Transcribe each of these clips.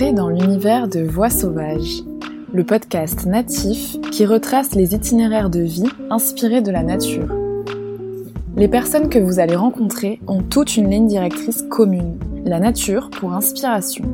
Dans l'univers de Voix sauvages, le podcast natif qui retrace les itinéraires de vie inspirés de la nature. Les personnes que vous allez rencontrer ont toute une ligne directrice commune, la nature pour inspiration.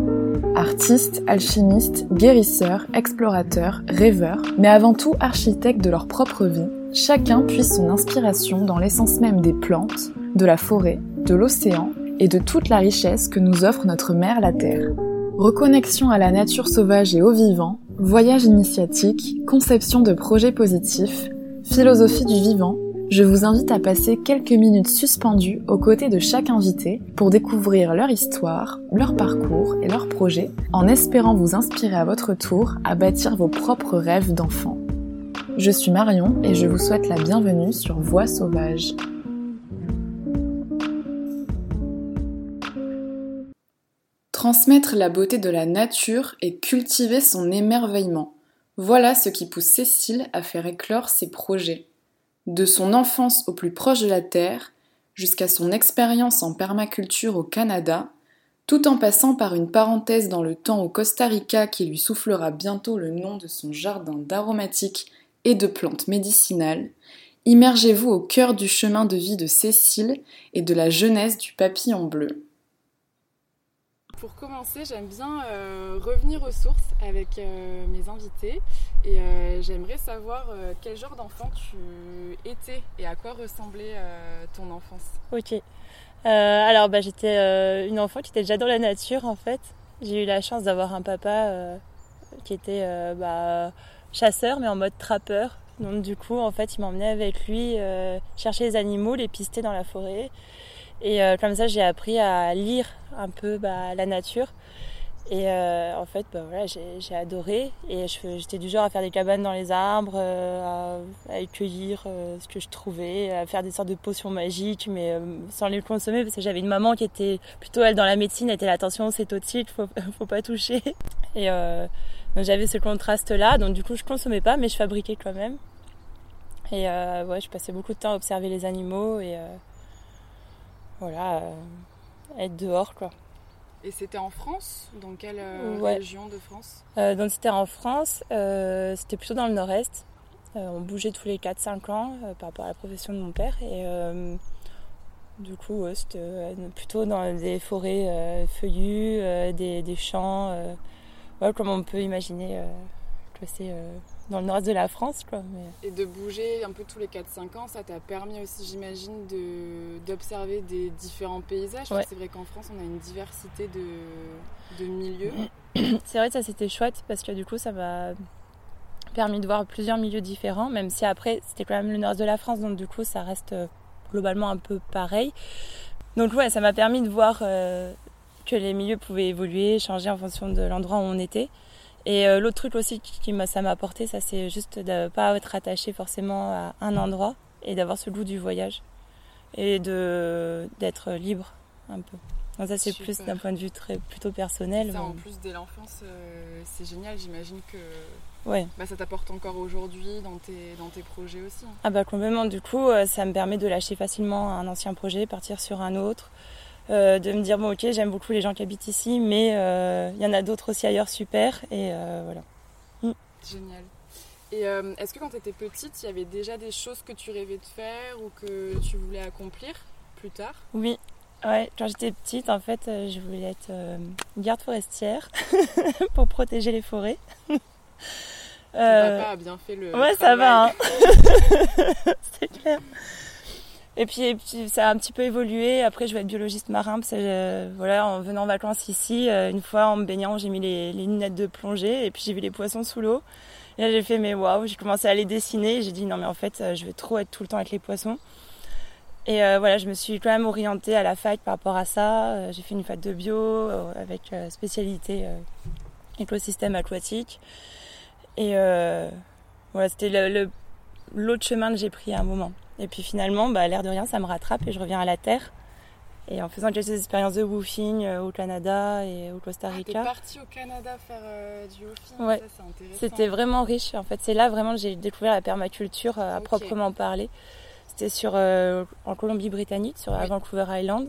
Artistes, alchimistes, guérisseurs, explorateurs, rêveurs, mais avant tout architectes de leur propre vie, chacun puise son inspiration dans l'essence même des plantes, de la forêt, de l'océan et de toute la richesse que nous offre notre mère la Terre. Reconnexion à la nature sauvage et au vivant, voyage initiatique, conception de projets positifs, philosophie du vivant, je vous invite à passer quelques minutes suspendues aux côtés de chaque invité pour découvrir leur histoire, leur parcours et leurs projets, en espérant vous inspirer à votre tour à bâtir vos propres rêves d'enfant. Je suis Marion et je vous souhaite la bienvenue sur Voix sauvage. Transmettre la beauté de la nature et cultiver son émerveillement. Voilà ce qui pousse Cécile à faire éclore ses projets. De son enfance au plus proche de la Terre, jusqu'à son expérience en permaculture au Canada, tout en passant par une parenthèse dans le temps au Costa Rica qui lui soufflera bientôt le nom de son jardin d'aromatiques et de plantes médicinales, immergez-vous au cœur du chemin de vie de Cécile et de la jeunesse du papillon bleu. Pour commencer, j'aime bien euh, revenir aux sources avec euh, mes invités et euh, j'aimerais savoir quel genre d'enfant tu étais et à quoi ressemblait ton enfance. Ok. alors bah, j'étais une enfant qui était déjà dans la nature en fait. J'ai eu la chance d'avoir un papa qui était bah, chasseur mais en mode trappeur. Donc du coup en fait il m'emmenait avec lui chercher les animaux, les pister dans la forêt. Et euh, comme ça, j'ai appris à lire un peu bah, la nature. Et euh, en fait, bah, voilà, j'ai adoré. Et j'étais du genre à faire des cabanes dans les arbres, euh, à, cueillir ce que je trouvais, à faire des sortes de potions magiques, mais sans les consommer, parce que j'avais une maman qui était plutôt, elle, dans la médecine, elle était attention, c'est toxique, faut, faut pas toucher. Et donc j'avais ce contraste-là. Donc du coup, je consommais pas, mais je fabriquais quand même. Et ouais, je passais beaucoup de temps à observer les animaux et voilà, euh, être dehors quoi. Et c'était en France? Dans quelle euh, région de France? Euh, Donc c'était en France, c'était plutôt dans le nord-est. on bougeait tous les 4-5 ans par rapport à la profession de mon père. Et du coup, c'était plutôt dans des forêts feuillues, des, des, champs, comme on peut imaginer que c'est dans le nord de la France. Quoi, Et de bouger un peu tous les 4-5 ans, ça t'a permis aussi, j'imagine, d'observer des différents paysages. C'est vrai qu'en France, on a une diversité de, de milieux. C'est vrai que ça, c'était chouette parce que du coup, ça m'a permis de voir plusieurs milieux différents, même si après, c'était quand même le nord de la France, donc du coup, ça reste euh, globalement un peu pareil. Donc ouais, ça m'a permis de voir euh, que les milieux pouvaient évoluer, changer en fonction de l'endroit où on était. Et euh, l'autre truc aussi qui, ça m'a apporté, ça c'est juste de ne pas être attaché forcément à un endroit et d'avoir ce goût du voyage et de d'être libre un peu. Donc ça c'est plus d'un point de vue très plutôt personnel. Ça, en plus dès l'enfance, euh, c'est génial. J'imagine que ouais. bah, ça t'apporte encore aujourd'hui dans tes, dans tes projets aussi. Hein. Ah bah complètement. Du coup, euh, ça me permet de lâcher facilement un ancien projet, partir sur un autre. Euh, de me dire bon ok j'aime beaucoup les gens qui habitent ici mais euh, il y en a d'autres aussi ailleurs super et euh, voilà. Mm. Génial. Et est-ce que quand tu étais petite, il y avait déjà des choses que tu rêvais de faire ou que tu voulais accomplir plus tard? Oui, ouais, quand j'étais petite, en fait, je voulais être garde forestière pour protéger les forêts. Ton papa a bien fait le. Ouais, ça va. Hein. C'est clair. Et puis, ça a un petit peu évolué. Après, je vais être biologiste marin parce que, euh, voilà, en venant en vacances ici, euh, une fois en me baignant, j'ai mis les, lunettes de plongée et puis j'ai vu les poissons sous l'eau. Et là, j'ai fait, mais waouh, j'ai commencé à les dessiner. J'ai dit, non, mais en fait, euh, je veux trop être tout le temps avec les poissons. Et voilà, je me suis quand même orientée à la fac par rapport à ça. j'ai fait une fac de bio avec spécialité écosystème aquatique. Et voilà, c'était l'autre chemin que j'ai pris à un moment. Et puis finalement, bah, l'air de rien, ça me rattrape et je reviens à la terre. Et en faisant quelques expériences de woofing euh, au Canada et au Costa Rica. Ah, partie au Canada faire euh, du woofing Ouais. C'était vraiment riche. En fait, c'est là vraiment que j'ai découvert la permaculture euh, à proprement parler. C'était sur en Colombie-Britannique, sur Vancouver Island.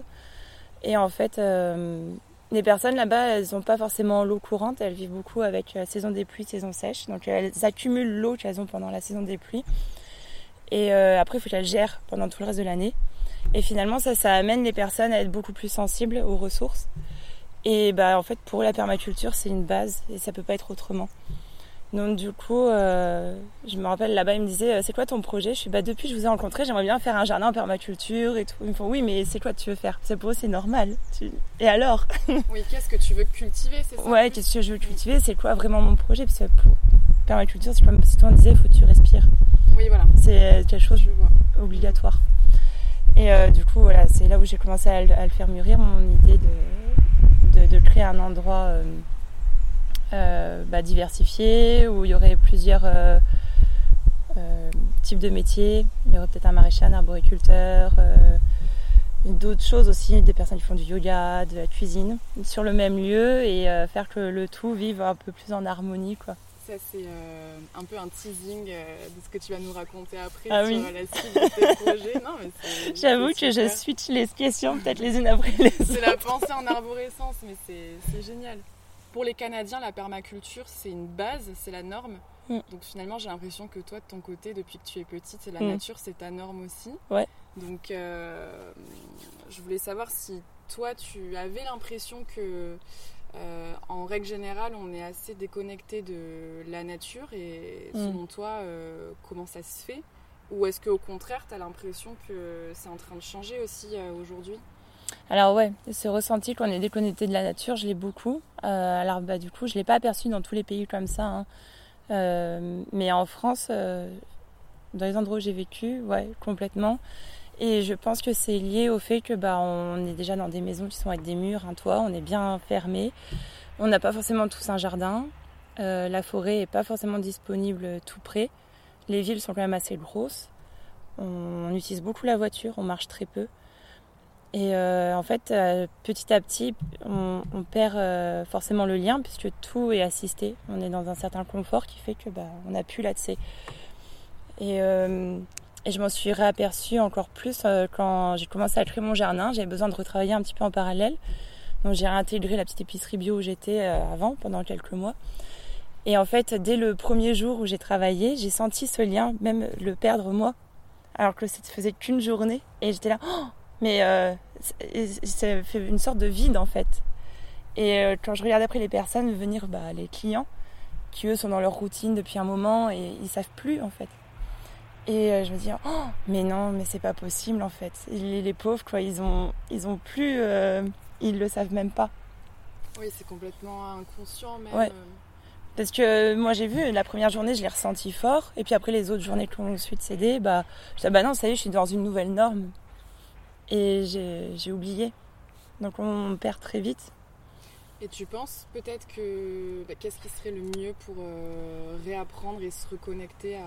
Et en fait, les personnes là-bas, elles n'ont pas forcément l'eau courante, elles vivent beaucoup avec la saison des pluies, saison sèche. Donc elles accumulent l'eau qu'elles ont pendant la saison des pluies. Et euh, après, il faut qu'elles gèrent pendant tout le reste de l'année. Et finalement, ça, ça amène les personnes à être beaucoup plus sensibles aux ressources. Et bah, en fait, pour la permaculture, c'est une base et ça peut pas être autrement. Donc du coup, euh, je me rappelle là-bas, ils me disaient, euh, c'est quoi ton projet? Je suis, bah depuis que je vous ai rencontré, j'aimerais bien faire un jardin en permaculture et tout. Ils me font, oui, mais c'est quoi tu veux faire? C'est pour eux, c'est normal. Et alors? Oui, qu'est-ce que tu veux cultiver, c'est ça? Ouais, qu'est-ce que je veux cultiver? C'est quoi vraiment mon projet? Parce que pour permaculture, c'est comme si toi on disait, il faut que tu respires. Oui, voilà. C'est quelque chose obligatoire. Et euh, du coup, voilà, c'est là où j'ai commencé à, le faire mûrir mon idée de, de, créer un endroit euh, bah, diversifié, où il y aurait plusieurs euh, euh, types de métiers. Il y aurait peut-être un maraîcher, un arboriculteur, d'autres choses aussi, des personnes qui font du yoga, de la cuisine, sur le même lieu et faire que le tout vive un peu plus en harmonie. Quoi. Ça, c'est un peu un teasing de ce que tu vas nous raconter après ah sur la suite de tes projets. J'avoue que je switch les questions peut-être les unes après les autres. C'est la pensée en arborescence, mais c'est génial pour les Canadiens, la permaculture, c'est une base, c'est la norme. Mm. Donc finalement, j'ai l'impression que toi, de ton côté, depuis que tu es petite, la mm. nature, c'est ta norme aussi. Ouais. Donc, euh, je voulais savoir si toi, tu avais l'impression que, euh, en règle générale, on est assez déconnecté de la nature. Et mm. selon toi, euh, comment ça se fait? Ou est-ce qu'au contraire, tu as l'impression que c'est en train de changer aussi aujourd'hui? Alors ouais, ce ressenti qu'on est déconnecté de la nature, je l'ai beaucoup. Euh, alors bah du coup, je l'ai pas aperçu dans tous les pays comme ça. Hein. Euh, mais en France, euh, dans les endroits où j'ai vécu, ouais, complètement. Et je pense que c'est lié au fait que bah on est déjà dans des maisons qui sont avec des murs, un toit, on est bien fermé. On n'a pas forcément tous un jardin. la forêt est pas forcément disponible tout près. Les villes sont quand même assez grosses. on utilise beaucoup la voiture, on marche très peu. Et euh, en fait, euh, petit à petit, on, perd euh, forcément le lien puisque tout est assisté. On est dans un certain confort qui fait que bah, on n'a plus l'accès. Et, et je m'en suis réaperçue encore plus quand j'ai commencé à créer mon jardin. J'avais besoin de retravailler un petit peu en parallèle. Donc j'ai réintégré la petite épicerie bio où j'étais avant pendant quelques mois. Et en fait, dès le premier jour où j'ai travaillé, j'ai senti ce lien, même le perdre moi, alors que ça ne faisait qu'une journée. Et j'étais là, oh mais euh, ça fait une sorte de vide en fait. Et euh, quand je regarde après les personnes venir, bah, les clients, qui eux sont dans leur routine depuis un moment et ils savent plus en fait. Et euh, je me dis, oh, mais non, mais c'est pas possible en fait. Les, les, pauvres, quoi, ils ont, ils ont plus, ils le savent même pas. Oui, c'est complètement inconscient même. Ouais. Parce que moi j'ai vu, la première journée je l'ai ressenti fort, et puis après les autres journées qui ont ensuite cédé, bah, je dis, bah non, ça y est, je suis dans une nouvelle norme et j'ai oublié. Donc on perd très vite. Et tu penses peut-être que bah, qu'est-ce qui serait le mieux pour euh, réapprendre et se reconnecter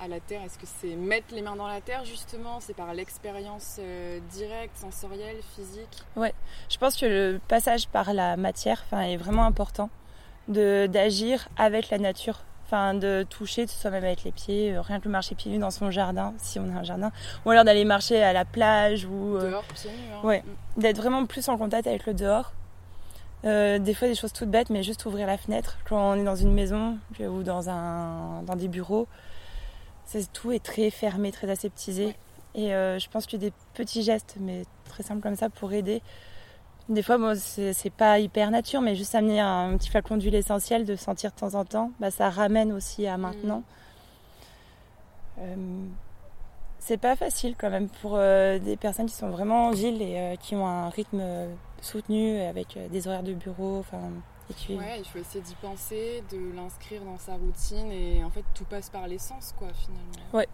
à, la terre? Est-ce que c'est mettre les mains dans la terre justement? C'est par l'expérience euh, directe, sensorielle, physique? Ouais, je pense que le passage par la matière est vraiment important d'agir avec la nature enfin de toucher, tout soit même avec les pieds, euh, rien que marcher pieds nus dans son jardin, si on a un jardin, ou alors d'aller marcher à la plage ou dehors pieds nus. Hein. Ouais, d'être vraiment plus en contact avec le dehors. Euh, des fois des choses toutes bêtes, mais juste ouvrir la fenêtre quand on est dans une maison ou dans un dans des bureaux, tout est très fermé, très aseptisé. Et je pense que des petits gestes, mais très simples comme ça, pour aider des fois, bon, c'est pas hyper nature, mais juste amener un, petit flacon d'huile essentielle, de sentir de temps en temps, bah, ça ramène aussi à maintenant. Mm. Euh, c'est pas facile quand même pour euh, des personnes qui sont vraiment en ville et euh, qui ont un rythme soutenu avec des horaires de bureau. Enfin, Ouais, il faut essayer d'y penser, de l'inscrire dans sa routine et en fait tout passe par l'essence quoi finalement. Ouais,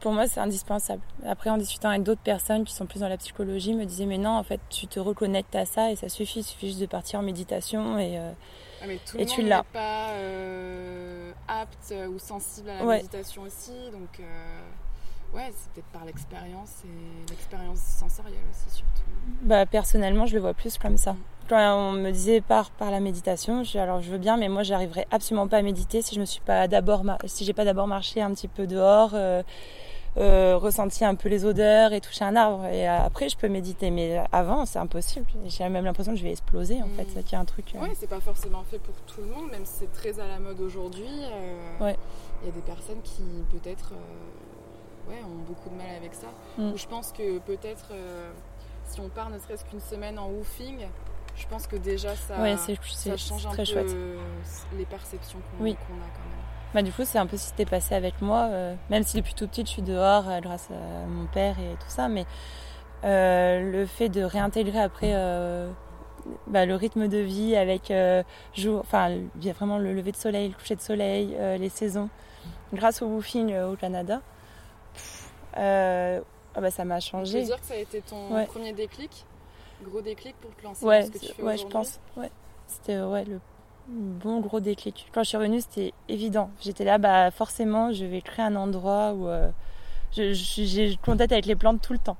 pour moi, c'est indispensable. Après, en discutant avec d'autres personnes qui sont plus dans la psychologie, me disaient mais non, en fait, tu te reconnectes à ça et ça suffit. Il suffit juste de partir en méditation et, euh, ah, mais tout et le tu l'as. pas euh, apte ou sensible à la méditation aussi, donc euh, ouais, c'est peut-être par l'expérience et l'expérience sensorielle aussi surtout. Bah personnellement, je le vois plus comme ça. Quand on me disait par par la méditation, je, alors je veux bien, mais moi, j'arriverai absolument pas à méditer si je me suis pas d'abord si j'ai pas d'abord marché un petit peu dehors ressenti un peu les odeurs et toucher un arbre. Et après, je peux méditer. Mais avant, c'est impossible. J'ai même l'impression que je vais exploser, en fait. Mm. qu'il y a un truc. Oui, c'est pas forcément fait pour tout le monde, même si c'est très à la mode aujourd'hui. ouais. Il y a des personnes qui, peut-être, ouais, ont beaucoup de mal avec ça. Mm. Ou je pense que peut-être, si on part ne serait-ce qu'une semaine en woofing, je pense que déjà ça, ça change un peu les perceptions qu'on a quand même. Bah, du coup, c'est un peu ce qui s'était passé avec moi, euh, même si depuis tout petite je suis dehors euh, grâce à mon père et tout ça, mais euh, le fait de réintégrer après bah, le rythme de vie avec jour, enfin, il y a vraiment le lever de soleil, le coucher de soleil, les saisons, grâce au woofing au Canada, ah bah, ça m'a changé. Tu veux dire que ça a été ton premier déclic Gros déclic pour te lancer ouais, ce que tu fais Ouais, je pense. Ouais. C'était ouais, le bon gros déclic. Quand je suis revenue, c'était évident. J'étais là, bah forcément, je vais créer un endroit où euh, j'ai contact avec les plantes tout le temps.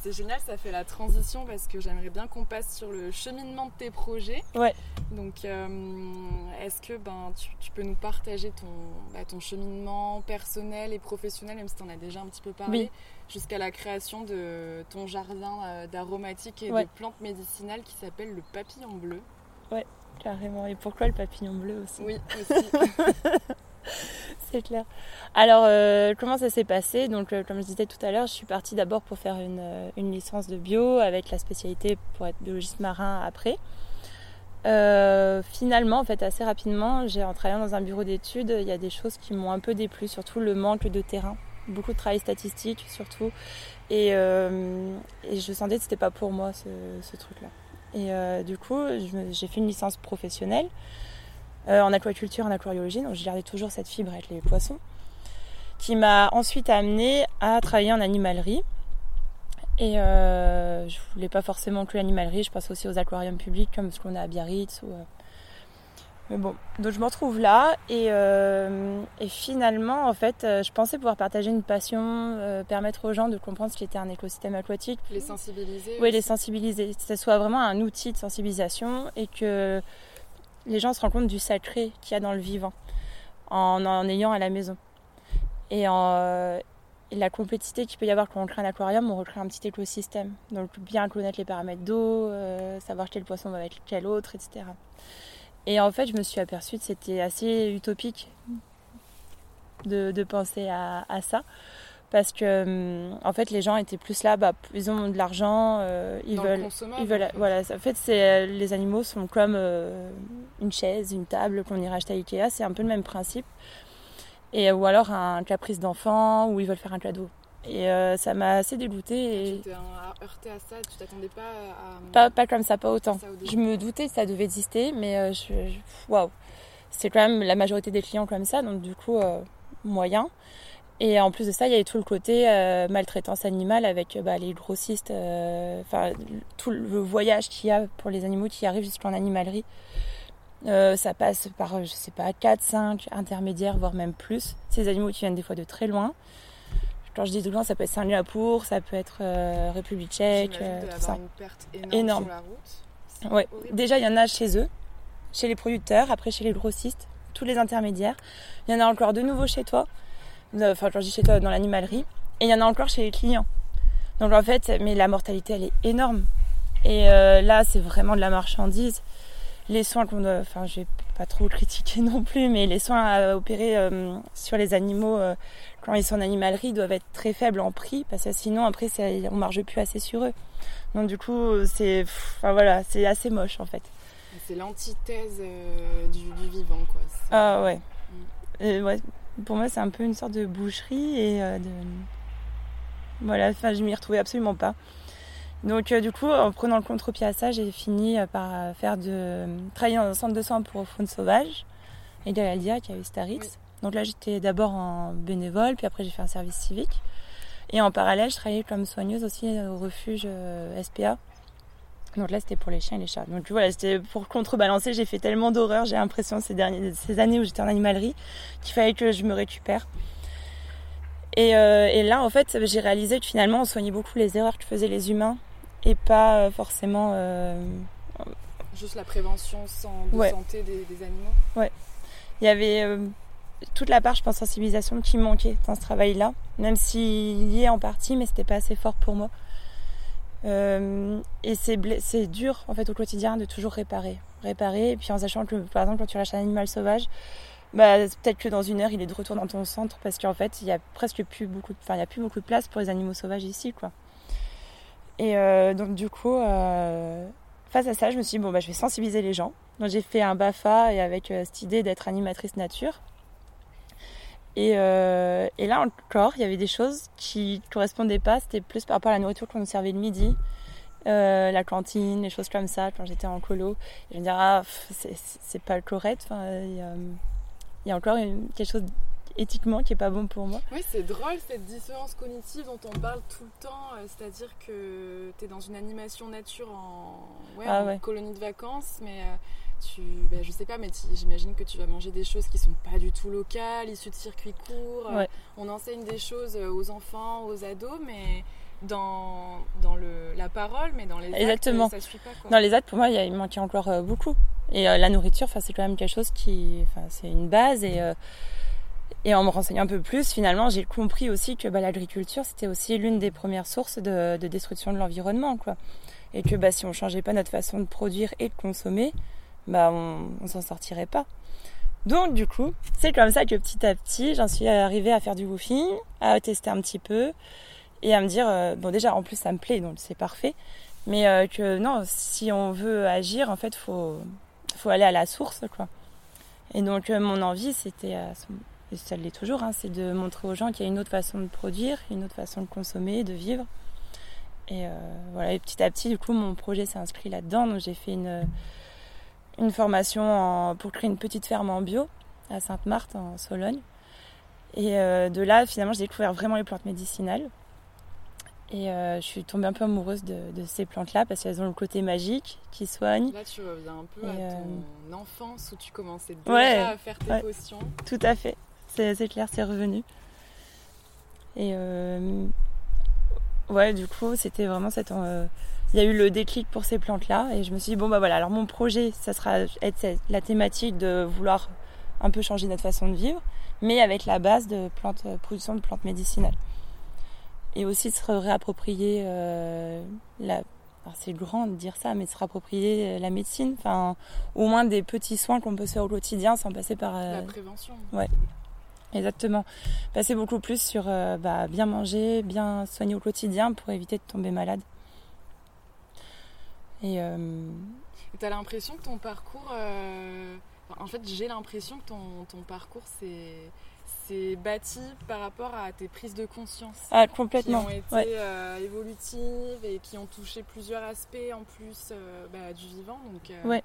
c'est génial, ça fait la transition parce que j'aimerais bien qu'on passe sur le cheminement de tes projets. Ouais. Donc, euh, est-ce que ben, tu, peux nous partager ton, bah, ton cheminement personnel et professionnel, même si tu en as déjà un petit peu parlé, jusqu'à la création de ton jardin euh, d'aromatiques et de plantes médicinales qui s'appelle le papillon bleu? Ouais, carrément. Et pourquoi le papillon bleu aussi? Oui, aussi. c'est clair. Alors, euh, comment ça s'est passé? Donc, euh, comme je disais tout à l'heure, je suis partie d'abord pour faire une, euh, licence de bio avec la spécialité pour être biologiste marin après. finalement, en fait, assez rapidement, j'ai en travaillant dans un bureau d'études, il y a des choses qui m'ont un peu déplu, surtout le manque de terrain, beaucoup de travail statistique surtout, et, je sentais que c'était pas pour moi ce truc-là. Et du coup, j'ai fait une licence professionnelle euh, en aquaculture, en aquariologie, donc je gardais toujours cette fibre avec les poissons, qui m'a ensuite amené à travailler en animalerie. Et euh, je voulais pas forcément que l'animalerie, je passe aussi aux aquariums publics comme ce qu'on a à Biarritz. Ou, euh. Mais bon, donc je me retrouve là et, euh, et, finalement, en fait, je pensais pouvoir partager une passion, permettre aux gens de comprendre ce qu'était un écosystème aquatique. Les sensibiliser Oui, les sensibiliser. Que ce soit vraiment un outil de sensibilisation et que les gens se rendent compte du sacré qu'il y a dans le vivant en en ayant à la maison. Et, en, la complétité qu'il peut y avoir quand on crée un aquarium, on recrée un petit écosystème. Donc bien connaître les paramètres d'eau, euh, savoir quel poisson va avec quel autre, etc. Et en fait, je me suis aperçue que c'était assez utopique de, penser à ça parce que hum, en fait les gens étaient plus là bah ils ont de l'argent euh, ils veulent ils veulent voilà en fait c'est les animaux sont comme euh, une chaise une table qu'on irait acheter à Ikea c'est un peu le même principe. Et ou alors un caprice d'enfant où ils veulent faire un cadeau. Et euh, ça m'a assez dégoûté et... tu t'es heurté à ça tu t'attendais pas à pas, pas comme ça pas autant. je me doutais que ça devait exister mais je waouh. C'est quand même la majorité des clients comme ça donc du coup moyen et en plus de ça, il y avait tout le côté euh, maltraitance animale avec bah, les grossistes, euh, enfin tout le voyage qu'il y a pour les animaux qui arrivent jusqu'en animalerie. Euh, ça passe par, je sais pas, 4, 5 intermédiaires, voire même plus. Ces animaux qui viennent des fois de très loin. Quand je dis de loin, ça peut être Singapour, ça peut être République tchèque, tout ça. Une perte énorme, Sur la route. Ouais. Déjà, il y en a chez eux, chez les producteurs, après chez les grossistes, tous les intermédiaires. Il y en a encore de nouveau chez toi enfin quand je dis chez toi, dans l'animalerie, et il y en a encore chez les clients. Donc en fait, mais la mortalité, elle est énorme. Et euh, là, c'est vraiment de la marchandise. Les soins qu'on doit, enfin, je vais pas trop critiquer non plus, mais les soins à opérer euh, sur les animaux euh, quand ils sont en animalerie doivent être très faibles en prix, parce que sinon après, on marche plus assez sur eux. Donc du coup, c'est, enfin voilà, c'est assez moche en fait. C'est l'antithèse du, vivant, quoi. Ah ouais. Mm. ouais pour moi, c'est un peu une sorte de boucherie et euh, de. Voilà, enfin, je m'y retrouvais absolument pas. Donc, euh, du coup, en prenant le contre-pied à ça, j'ai fini euh, par faire de travailler dans un centre de soins pour faune sauvage, et Galadia qui a eu Staritz. Donc là, j'étais d'abord en bénévole, puis après, j'ai fait un service civique. Et en parallèle, je travaillais comme soigneuse aussi au refuge SPA, donc là, c'était pour les chiens et les chats. Donc voilà, c'était pour contrebalancer. J'ai fait tellement d'horreur, j'ai l'impression, ces, derniers, ces années où j'étais en animalerie, qu'il fallait que je me récupère. Et, euh, et là, en fait, j'ai réalisé que finalement, on soignait beaucoup les erreurs que faisaient les humains et pas euh, forcément. Euh, Juste la prévention sans, de santé des, animaux Ouais. Il y avait toute la part, je pense, sensibilisation qui manquait dans ce travail-là, même s'il y est en partie, mais c'était pas assez fort pour moi. Euh, et c'est dur en fait au quotidien de toujours réparer, réparer, et puis en sachant que par exemple quand tu lâches un animal sauvage, bah, peut-être que dans une heure il est de retour dans ton centre parce qu'en fait il y a presque plus beaucoup, il y a plus beaucoup de place pour les animaux sauvages ici quoi. Et euh, donc du coup, euh, face à ça, je me suis dit bon bah je vais sensibiliser les gens. Donc j'ai fait un Bafa et avec cette idée d'être animatrice nature. Et, euh, et, là encore, il y avait des choses qui ne correspondaient pas. C'était plus par rapport à la nourriture qu'on nous servait le midi, euh, la cantine, les choses comme ça, quand j'étais en colo. je me disais, ah, c'est pas correct. Il, y a, il y a encore quelque chose éthiquement qui est pas bon pour moi. Oui, c'est drôle cette dissonance cognitive dont on parle tout le temps, euh, c'est-à-dire que tu es dans une animation nature en, ouais, ah en colonie de vacances, mais tu, ben, je sais pas, mais j'imagine que tu vas manger des choses qui sont pas du tout locales, issues de circuits courts. Euh, on enseigne des choses aux enfants, aux ados, mais dans, dans le, la parole, mais dans les Exactement. actes, ça suit pas. Quoi. Dans les actes, pour moi, il, manquait encore beaucoup. Et la nourriture, c'est quand même quelque chose qui, c'est une base et et en me renseignant un peu plus, finalement, j'ai compris aussi que bah, l'agriculture, c'était aussi l'une des premières sources de, destruction de l'environnement. quoi. Et que bah, si on ne changeait pas notre façon de produire et de consommer, bah, on ne s'en sortirait pas. Donc du coup, c'est comme ça que petit à petit, j'en suis arrivée à faire du woofing, à tester un petit peu et à me dire, euh, bon déjà en plus ça me plaît, donc c'est parfait, mais euh, que non, si on veut agir, en fait, faut faut aller à la source, quoi. Et donc euh, mon envie, c'était et ça l'est toujours, hein, c'est de montrer aux gens qu'il y a une autre façon de produire, une autre façon de consommer, de vivre. Et euh, voilà, et petit à petit, du coup, mon projet s'est inscrit là-dedans. Donc j'ai fait une, une formation pour créer une petite ferme en bio à Sainte-Marthe, en Sologne. Et euh, de là, finalement, j'ai découvert vraiment les plantes médicinales. Et euh, je suis tombée un peu amoureuse de, ces plantes-là parce qu'elles ont le côté magique qui soigne. Là, tu reviens un peu à ton enfance où tu commençais déjà à faire tes potions. Tout à fait c'est clair, c'est revenu. Et euh, ouais, du coup, c'était vraiment cette. Euh, il y a eu le déclic pour ces plantes-là, et je me suis dit, bon, bah voilà, alors mon projet, ça sera être la thématique de vouloir un peu changer notre façon de vivre, mais avec la base de plantes, euh, production de plantes médicinales. Et aussi de se réapproprier la. c'est grand de dire ça, mais de se réapproprier la médecine, enfin, au moins des petits soins qu'on peut se faire au quotidien sans passer par. La prévention. Ouais. Exactement. Passer beaucoup plus sur euh, bah, bien manger, bien soigner au quotidien pour éviter de tomber malade. Et euh... tu as l'impression que ton parcours. Euh, en fait, j'ai l'impression que ton, ton parcours c'est bâti par rapport à tes prises de conscience. Ah, complètement. Qui ont été euh, évolutives et qui ont touché plusieurs aspects en plus bah, du vivant. Donc, ouais.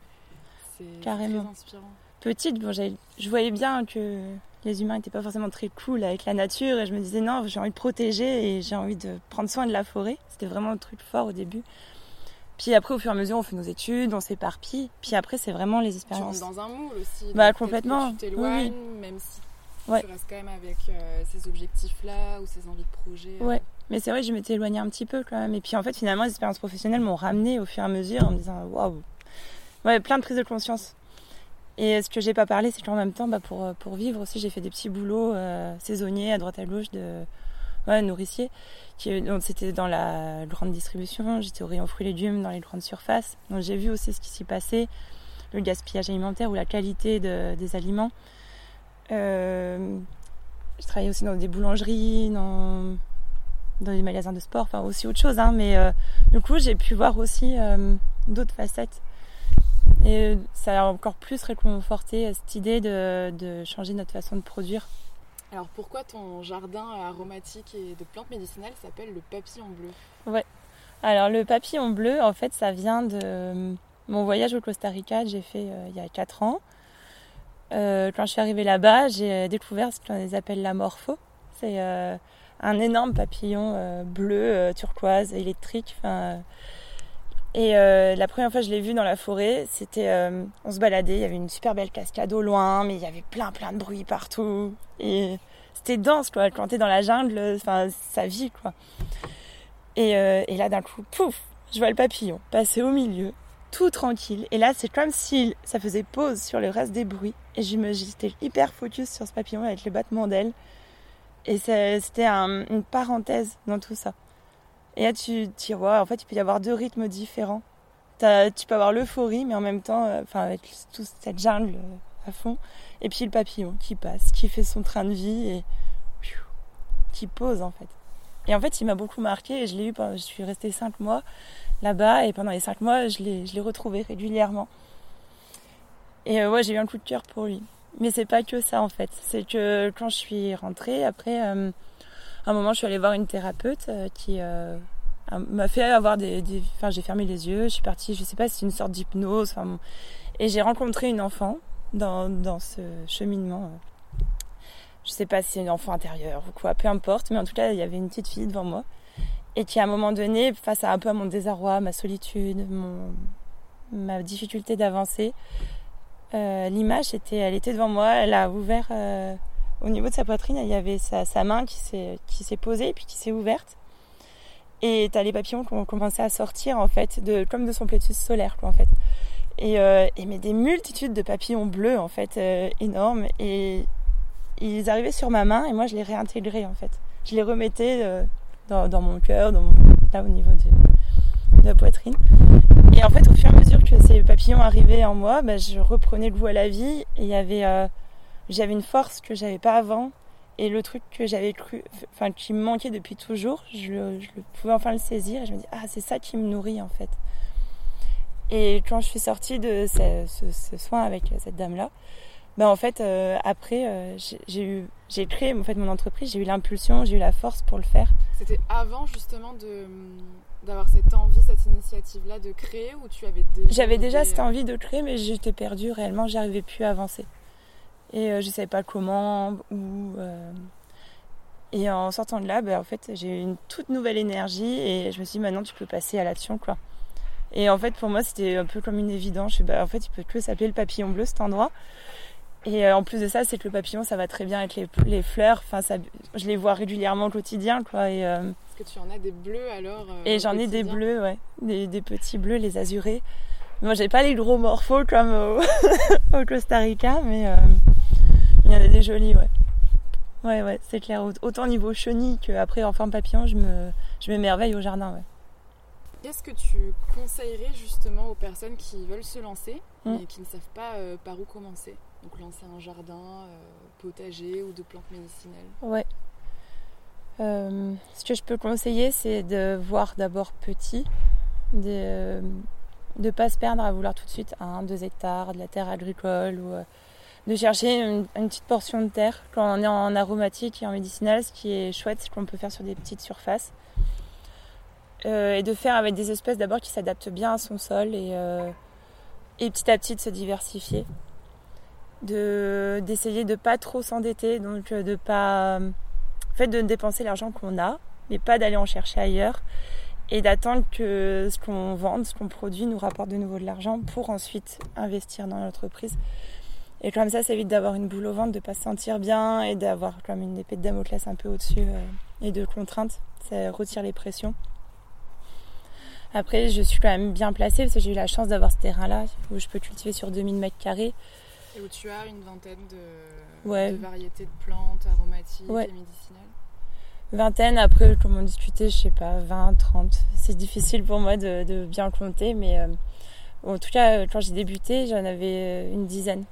c'est très inspirant. Petite, bon, je voyais bien que les humains n'étaient pas forcément très cool avec la nature et je me disais non, j'ai envie de protéger et j'ai envie de prendre soin de la forêt. C'était vraiment un truc fort au début. Puis après, au fur et à mesure, on fait nos études, on s'éparpille. Puis après, c'est vraiment les expériences. Tu rentres dans un moule aussi. Bah, complètement. tu t'éloignes, même si tu restes quand même avec euh, ces objectifs-là ou ces envies de projet. Euh. Ouais, mais c'est vrai que je m'étais éloignée un petit peu quand même. Et puis en fait, finalement, les expériences professionnelles m'ont ramené au fur et à mesure en me disant waouh. Ouais, plein de prises de conscience. Et ce que j'ai pas parlé, c'est qu'en même temps, bah, pour, pour vivre aussi, j'ai fait des petits boulots euh, saisonniers à droite à gauche de ouais, nourriciers. donc c'était dans la grande distribution, j'étais au rayon fruits et légumes dans les grandes surfaces. Donc j'ai vu aussi ce qui s'y passait, le gaspillage alimentaire ou la qualité de, des aliments. Euh, je travaillais aussi dans des boulangeries, dans, dans des magasins de sport, enfin aussi autre chose. Hein, mais euh, du coup, j'ai pu voir aussi euh, d'autres facettes et ça a encore plus réconforté cette idée de, changer notre façon de produire. Alors pourquoi ton jardin aromatique et de plantes médicinales s'appelle le papillon bleu Ouais. Alors le papillon bleu, en fait, ça vient de euh, mon voyage au Costa Rica que j'ai fait euh, il y a 4 ans. quand je suis arrivée là-bas, j'ai découvert ce qu'on appelle la morpho. C'est un énorme papillon bleu, turquoise, électrique. Et euh, la première fois que je l'ai vu dans la forêt, c'était, euh, on se baladait, il y avait une super belle cascade au loin, mais il y avait plein plein de bruit partout. Et c'était dense quoi, quand t'es dans la jungle, enfin ça vit quoi. Et, euh, et là d'un coup, pouf, je vois le papillon passer au milieu. tout tranquille. Et là, c'est comme si ça faisait pause sur le reste des bruits. Et j'étais hyper focus sur ce papillon avec les battements d'ailes. Et c'était une parenthèse dans tout ça. Et là, tu tu vois, en fait, il peut y avoir deux rythmes différents. tu peux avoir l'euphorie, mais en même temps, euh, enfin, avec toute cette jungle euh, à fond. Et puis le papillon qui passe, qui fait son train de vie et qui pose, en fait. Et en fait, il m'a beaucoup marqué et je l'ai eu je suis restée cinq mois là-bas et pendant les cinq mois, je l'ai, je l'ai retrouvé régulièrement. Et euh, ouais, j'ai eu un coup de cœur pour lui. Mais c'est pas que ça en fait. C'est que quand je suis rentrée, après, euh, un moment, je suis allée voir une thérapeute euh, qui m'a fait avoir des, Enfin, j'ai fermé les yeux, je suis partie, je sais pas si c'est une sorte d'hypnose. Et j'ai rencontré une enfant dans, dans ce cheminement. Je sais pas si c'est une enfant intérieure ou quoi, peu importe. Mais en tout cas, il y avait une petite fille devant moi et qui à un moment donné, face à un peu à mon désarroi, ma solitude, mon, ma difficulté d'avancer, euh, l'image était, elle était devant moi, elle a ouvert euh, au niveau de sa poitrine, il y avait sa, main qui s'est posée puis qui s'est ouverte. Et t'as les papillons qui ont commencé à sortir en fait, comme de son plexus solaire quoi en fait. Et, euh, mais des multitudes de papillons bleus en fait, euh, énormes. Et ils arrivaient sur ma main et moi je les réintégrais en fait. Je les remettais euh, dans, mon cœur, dans là au niveau de, la poitrine. Et en fait, au fur et à mesure que ces papillons arrivaient en moi, bah, je reprenais le goût à la vie et il y avait, euh, j'avais une force que j'avais pas avant. Et le truc que j'avais cru, enfin qui me manquait depuis toujours, je, je, pouvais enfin le saisir et je me dis ah c'est ça qui me nourrit en fait. Et quand je suis sortie de ce, ce soin avec cette dame là, bah en fait euh, après euh, j'ai eu j'ai créé en fait mon entreprise j'ai eu l'impulsion j'ai eu la force pour le faire c'était avant justement de d'avoir cette envie cette initiative là de créer ou tu avais déjà j'avais déjà cette envie de créer mais j'étais perdue réellement j'arrivais plus à avancer et euh, je savais pas comment ou et en sortant de là bah, en fait j'ai eu une toute nouvelle énergie et je me suis dit maintenant tu peux passer à l'action quoi. Et en fait pour moi c'était un peu comme une évidence. Bah, en fait il peut que s'appeler le papillon bleu cet endroit. Et euh, en plus de ça, c'est que le papillon, ça va très bien avec les, les fleurs. Enfin, ça, je les vois régulièrement au quotidien, quoi. Et, euh, Est-ce que tu en as des bleus alors euh, Et j'en ai des bleus, ouais, des, des, petits bleus, les azurés. Moi, j'ai pas les gros morphos comme au, au Costa Rica, mais il y en a des jolis, ouais. Ouais, ouais, c'est clair. Autant niveau chenille qu'après en forme papillon, je me, je m'émerveille au jardin, ouais. Qu'est-ce que tu conseillerais justement aux personnes qui veulent se lancer mais mm. qui ne savent pas par où commencer? Donc lancer un jardin euh, potager ou de plantes médicinales Ouais. Euh, ce que je peux conseiller, c'est de voir d'abord petit, de ne pas se perdre à vouloir tout de suite un, deux hectares, de la terre agricole ou euh, de chercher une, petite portion de terre quand on est en aromatique et en médicinal. Ce qui est chouette, c'est qu'on peut faire sur des petites surfaces. et de faire avec des espèces d'abord qui s'adaptent bien à son sol et, et petit à petit de se diversifier de d'essayer de pas trop s'endetter, donc euh, de pas en fait de dépenser l'argent qu'on a, mais pas d'aller en chercher ailleurs et d'attendre que ce qu'on vende, ce qu'on produit nous rapporte de nouveau de l'argent pour ensuite investir dans l'entreprise. Et comme ça, ça évite d'avoir une boule au ventre, de pas se sentir bien et d'avoir comme une épée de Damoclès un peu au-dessus euh, et de contraintes. Ça retire les pressions. Après, je suis quand même bien placée parce que j'ai eu la chance d'avoir ce terrain-là où je peux cultiver sur 2000 mètres carrés. Et où tu as une vingtaine de, variétés de plantes aromatiques et médicinales Vingtaine, après, comme on discutait, je sais pas, 20, 30. C'est difficile pour moi de, bien compter, mais euh, en tout cas, quand j'ai débuté, j'en avais euh, une dizaine.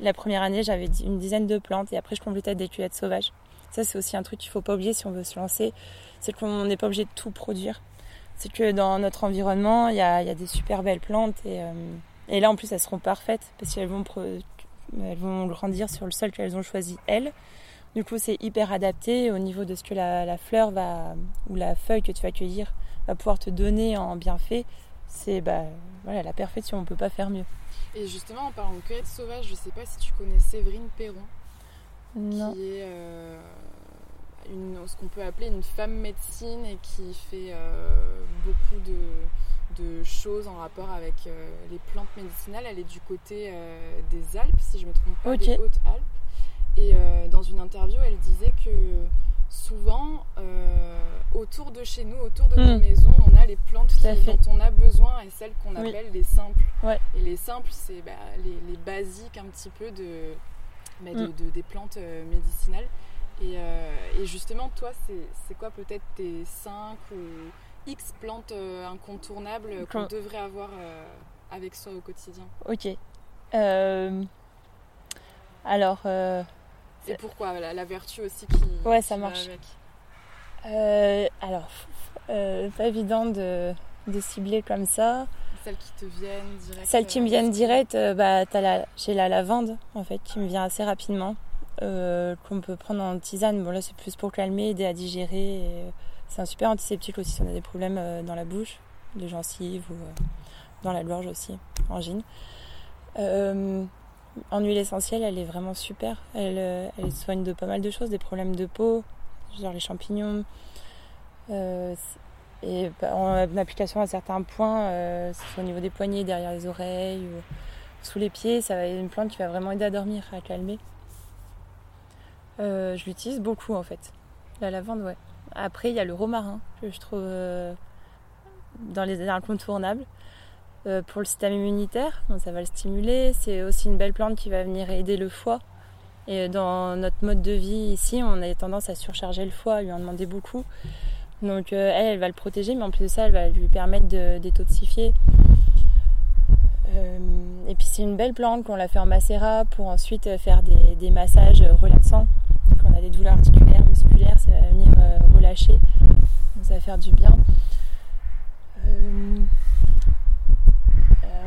La première année, j'avais une dizaine de plantes et après, je complétais des cueillettes sauvages. Ça, c'est aussi un truc qu'il faut pas oublier si on veut se lancer. C'est qu'on n'est pas obligé de tout produire. C'est que dans notre environnement, il y a, des super belles plantes et. Euh, et là, en plus, elles seront parfaites parce qu'elles vont, elles vont grandir sur le sol qu'elles ont choisi, elles. Du coup, c'est hyper adapté au niveau de ce que la, fleur va, ou la feuille que tu vas cueillir va pouvoir te donner en bienfait. C'est bah, voilà, la perfection, on ne peut pas faire mieux. Et justement, en parlant de cueillette sauvage, je ne sais pas si tu connais Séverine Perron, non. qui est euh, une, ce qu'on peut appeler une femme médecine et qui fait euh, beaucoup de de choses en rapport avec euh, les plantes médicinales. Elle est du côté des Alpes, si je me trompe pas, des Hautes-Alpes. Et dans une interview, elle disait que souvent, autour de chez nous, autour de nos hmm. maisons, on a les plantes dont on a besoin et celles qu'on appelle les simples. Et les simples, c'est bah, les, basiques un petit peu de, bah, hmm. des plantes médicinales. Et, et, justement, toi, c'est quoi peut-être tes 5 ou X plantes incontournables qu'on devrait avoir avec soi au quotidien? Ok. Euh, alors. Euh, c'est pourquoi la, vertu aussi qui. Ouais, ça marche. Euh, alors, pas évident de, de, cibler comme ça. Celles qui te viennent direct. Celles qui me viennent direct, bah, la, j'ai la lavande en fait qui me vient assez rapidement. qu'on peut prendre en tisane. Bon là c'est plus pour calmer, aider à digérer. C'est un super antiseptique aussi si on a des problèmes dans la bouche, de gencives ou dans la gorge aussi, angine. En huile essentielle, elle est vraiment super. Elle, euh, elle, soigne de pas mal de choses, des problèmes de peau, genre les champignons. Euh, et bah, en application à certains points, euh, soit au niveau des poignets, derrière les oreilles, ou sous les pieds, ça va être une plante qui va vraiment aider à dormir, à calmer. je l'utilise beaucoup en fait. La lavande, ouais. Après, il y a le romarin que je trouve dans les incontournables. Euh, pour le système immunitaire, donc ça va le stimuler. C'est aussi une belle plante qui va venir aider le foie. Et dans notre mode de vie ici, on a tendance à surcharger le foie, à lui en demander beaucoup. Donc euh, elle, elle va le protéger, mais en plus de ça, elle va lui permettre de détoxifier. Euh, et puis c'est une belle plante qu'on l'a fait en macérat pour ensuite faire des, des massages relaxants. Quand on a des douleurs articulaires, musculaires, ça va venir relâcher. Donc ça va faire du bien.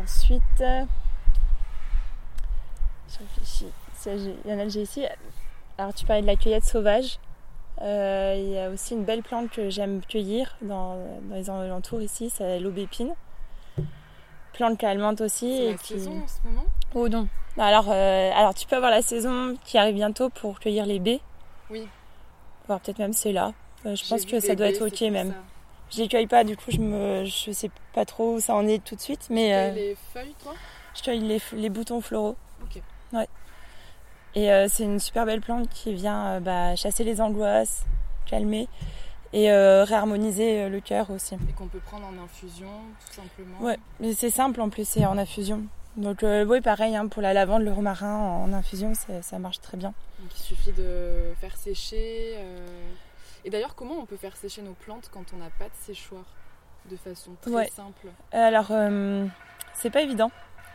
Ensuite, euh, je réfléchis. Il y en a j'ai ici. Alors, tu parlais de la cueillette sauvage. Euh, il y a aussi une belle plante que j'aime cueillir dans, les alentours ici, c'est l'aubépine. Plante calmante aussi. C'est la saison en ce moment? Oh non. Alors, euh, alors, tu peux avoir la saison qui arrive bientôt pour cueillir les baies. Oui. Voire peut-être même c'est là. je pense que ça doit être ok même. Les cueille pas, du coup, je me, je sais pas trop où ça en est tout de suite. Mais, tu euh, les feuilles, toi? Je cueille les, les, boutons floraux. Ok. Ouais. Et euh, c'est une super belle plante qui vient euh, bah, chasser les angoisses, calmer et réharmoniser le cœur aussi. Et qu'on peut prendre en infusion, tout simplement? Ouais, mais c'est simple en plus, c'est en infusion. Donc oui, pareil, hein, pour la lavande, le romarin en infusion, ça marche très bien. Donc il suffit de faire sécher. Et d'ailleurs, comment on peut faire sécher nos plantes quand on n'a pas de séchoir de façon très simple Alors, euh, c'est pas évident.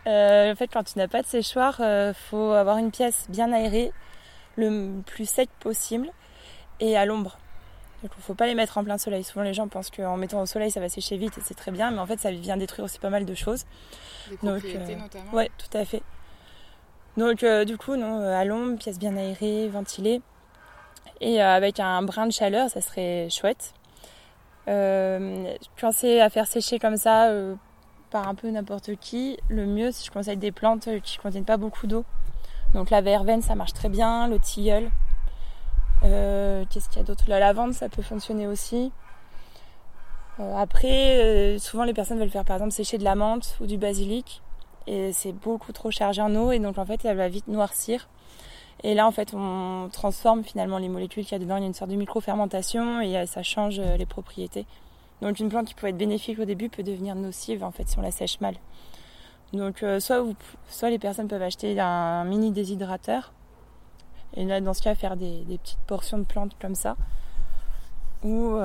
Euh, en fait, quand tu n'as pas de séchoir, il euh, faut avoir une pièce bien aérée, le plus sec possible et à l'ombre. Donc, il ne faut pas les mettre en plein soleil. Souvent, les gens pensent qu'en mettant au soleil, ça va sécher vite et c'est très bien, mais en fait, ça vient détruire aussi pas mal de choses. Des propriétés notamment Ouais, tout à fait. Donc, du coup, non, à l'ombre, pièce bien aérée, ventilée. Et euh, avec un brin de chaleur, ça serait chouette. Euh, c'est à faire sécher comme ça euh, par un peu n'importe qui, le mieux, si je conseille des plantes qui ne contiennent pas beaucoup d'eau. Donc la verveine, ça marche très bien, le tilleul. Euh, qu'est-ce qu'il y a d'autre? La lavande, ça peut fonctionner aussi. après, souvent les personnes veulent faire par exemple sécher de la menthe ou du basilic. Et c'est beaucoup trop chargé en eau et donc en fait elle va vite noircir. Et là, en fait, on transforme finalement les molécules qu'il y a dedans. Il y a une sorte de micro-fermentation et euh, ça change euh, les propriétés. Donc, une plante qui peut être bénéfique au début peut devenir nocive en fait si on la sèche mal. Donc, euh, soit, soit les personnes peuvent acheter un mini déshydrateur et là, dans ce cas, faire des, petites portions de plantes comme ça ou,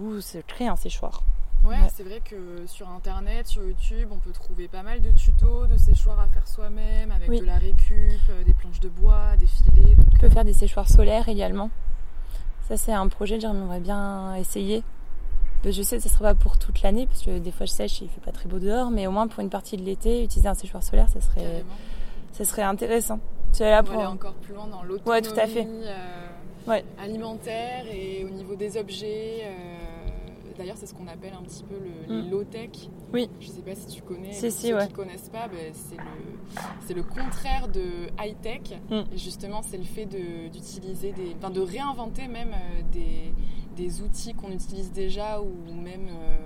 ou se créer un séchoir. Ouais, c'est vrai que sur internet, sur YouTube, on peut trouver pas mal de tutos de séchoirs à faire soi-même avec de la récup, euh, des planches de bois, des filets. on peut faire des séchoirs solaires également. Ça, c'est un projet que j'aimerais bien essayer. Je sais que ce ne sera pas pour toute l'année, parce que des fois je sèche, il fait pas très beau dehors, mais au moins pour une partie de l'été, utiliser un séchoir solaire, ça serait, ça serait intéressant. Tu là pour... aller encore plus loin dans l'autonomie ouais, tout à fait. Euh, alimentaire et au niveau des objets. Euh, D'ailleurs, c'est ce qu'on appelle un petit peu le, mm. low-tech. Oui. Je ne sais pas si tu connais. Si, si, ceux qui ne connaissent pas, ben, c'est le, le, contraire de high-tech. Mm. Justement, c'est le fait d'utiliser des. Enfin, de réinventer même euh, des, des outils qu'on utilise déjà ou même euh,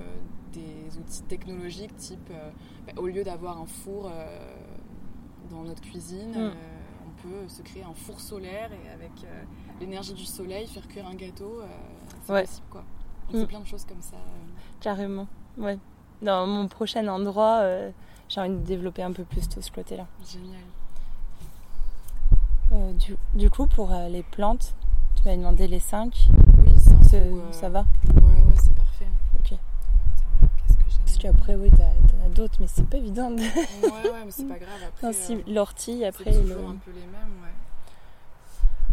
des outils technologiques type. Euh, ben, au lieu d'avoir un four dans notre cuisine, mm. on peut se créer un four solaire et avec l'énergie du soleil faire cuire un gâteau. c'est Ouais. possible quoi. On Mm. fait plein de choses comme ça. Carrément, ouais. Dans mon prochain endroit, euh, j'ai envie de développer un peu plus tout ce côté-là. Génial. Euh, du, du coup, pour euh, les plantes, tu m'avais demandé les 5. Oui, c'est un Ça, euh, va? Ouais, ouais, c'est parfait. Ok. Qu'est-ce que j'ai Parce qu'après, oui, t'en as d'autres, mais c'est pas évident. de- Ouais, ouais, mais c'est pas grave. Après, Non, si, euh, l'ortie, c'est après. toujours le- un peu les mêmes, ouais.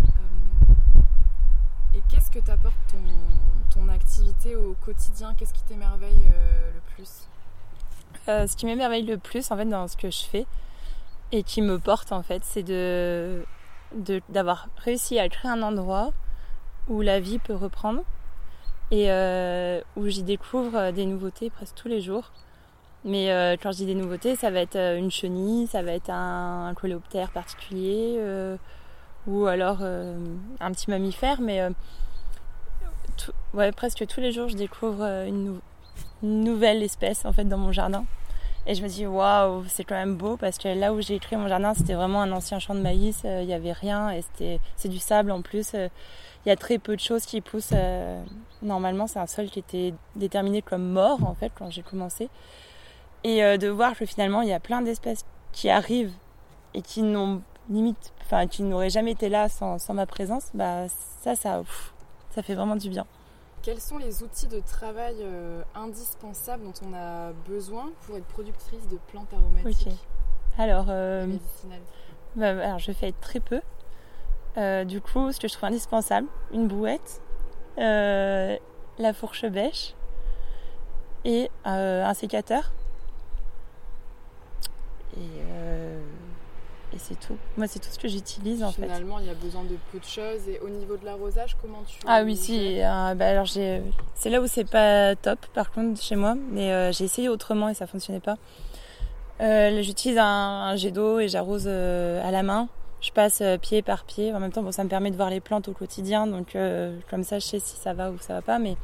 Euh, Et qu'est-ce que t'apporte ton, ton activité au quotidien Qu'est-ce qui t'émerveille euh, le plus? Euh, ce qui m'émerveille le plus, en fait, dans ce que je fais, et qui me porte, en fait, c'est de d'avoir réussi à créer un endroit où la vie peut reprendre et euh, où j'y découvre des nouveautés presque tous les jours. Mais quand je dis des nouveautés, ça va être une chenille, ça va être un, coléoptère particulier, ou alors un petit mammifère. Mais ouais, presque tous les jours, je découvre euh, une, nou- une nouvelle espèce en fait dans mon jardin. Et je me dis waouh, c'est quand même beau parce que là où j'ai créé mon jardin, c'était vraiment un ancien champ de maïs, euh, il n'y avait rien et c'était c'est du sable en plus. euh, Il y a très peu de choses qui poussent. normalement, c'est un sol qui était déterminé comme mort en fait quand j'ai commencé. Et de voir que finalement, il y a plein d'espèces qui arrivent et qui n'ont limite, enfin qui n'auraient jamais été là sans, sans ma présence, bah ça, ça, pff, ça fait vraiment du bien. Quels sont les outils de travail euh, indispensables dont on a besoin pour être productrice de plantes aromatiques. Alors, euh, Bah, alors, je fais très peu. Euh, du coup, ce que je trouve indispensable, une bouette, la fourche bêche et un sécateur. Et, euh, et c'est tout. Moi, c'est tout ce que j'utilise en fait. Finalement, il y a besoin de peu de choses. Et au niveau de l'arrosage, comment tu Ah oui, si. euh, bah, alors j'ai, c'est là où c'est pas top, par contre, chez moi. Mais euh, j'ai essayé autrement et ça fonctionnait pas. Euh, j'utilise un, un jet d'eau et j'arrose euh, à la main. Je passe euh, pied par pied. En même temps, bon, ça me permet de voir les plantes au quotidien, donc euh, comme ça, je sais si ça va ou ça va pas. Mais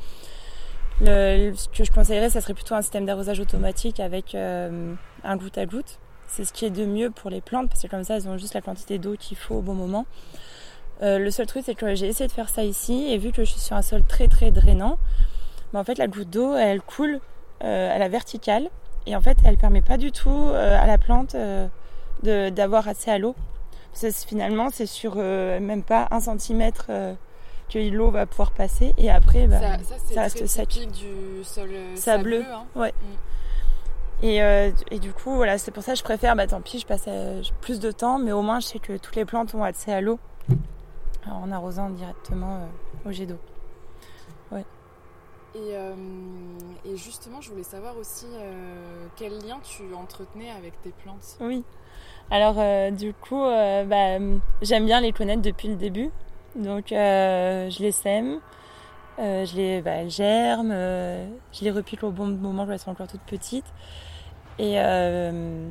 le, ce que je conseillerais, ça serait plutôt un système d'arrosage automatique avec euh, un goutte à goutte. C'est ce qui est de mieux pour les plantes parce que comme ça, elles ont juste la quantité d'eau qu'il faut au bon moment. Euh, le seul truc, c'est que j'ai essayé de faire ça ici et vu que je suis sur un sol très très drainant, bah, en fait, la goutte d'eau, elle coule euh, à la verticale et en fait, elle permet pas du tout euh, à la plante d'avoir accès à l'eau. Parce que finalement, c'est sur même pas un centimètre que l'eau va pouvoir passer et après, bah, Ça, ça, ça reste sec. du sol Sableux. sableux. hein. Ouais. Mm. Et, euh, et du coup, voilà, c'est pour ça que je préfère, bah tant pis, je passe euh, plus de temps, mais au moins je sais que toutes les plantes ont accès à l'eau Alors, en arrosant directement euh, au jet d'eau. Et, euh, et justement, je voulais savoir aussi euh, quel lien tu entretenais avec tes plantes? Oui. Alors, euh, du coup, euh, bah, j'aime bien les connaître depuis le début. Donc, euh, je les sème, euh, je les, bah, elles germent, euh, je les repique au bon moment quand elles sont encore toutes petites. Et, euh,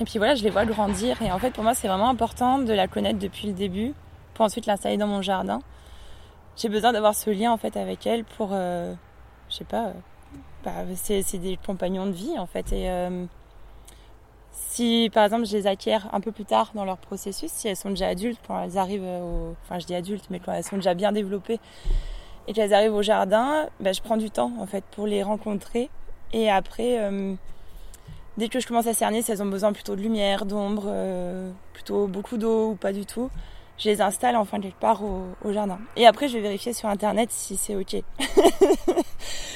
et puis voilà, je les vois grandir. Et en fait, pour moi, c'est vraiment important de la connaître depuis le début pour ensuite l'installer dans mon jardin. J'ai besoin d'avoir ce lien en fait avec elles pour, euh, je sais pas, euh, bah, c'est des compagnons de vie en fait. Et euh, si par exemple je les acquiers un peu plus tard dans leur processus, si elles sont déjà adultes, quand elles arrivent au. Enfin, je dis adultes, mais quand elles sont déjà bien développées et qu'elles arrivent au jardin, bah, je prends du temps en fait pour les rencontrer. Et après, dès que je commence à cerner si elles ont besoin plutôt de lumière, d'ombre, euh, plutôt beaucoup d'eau ou pas du tout, je les installe enfin quelque part au, au jardin. Et après, je vais vérifier sur internet si c'est ok.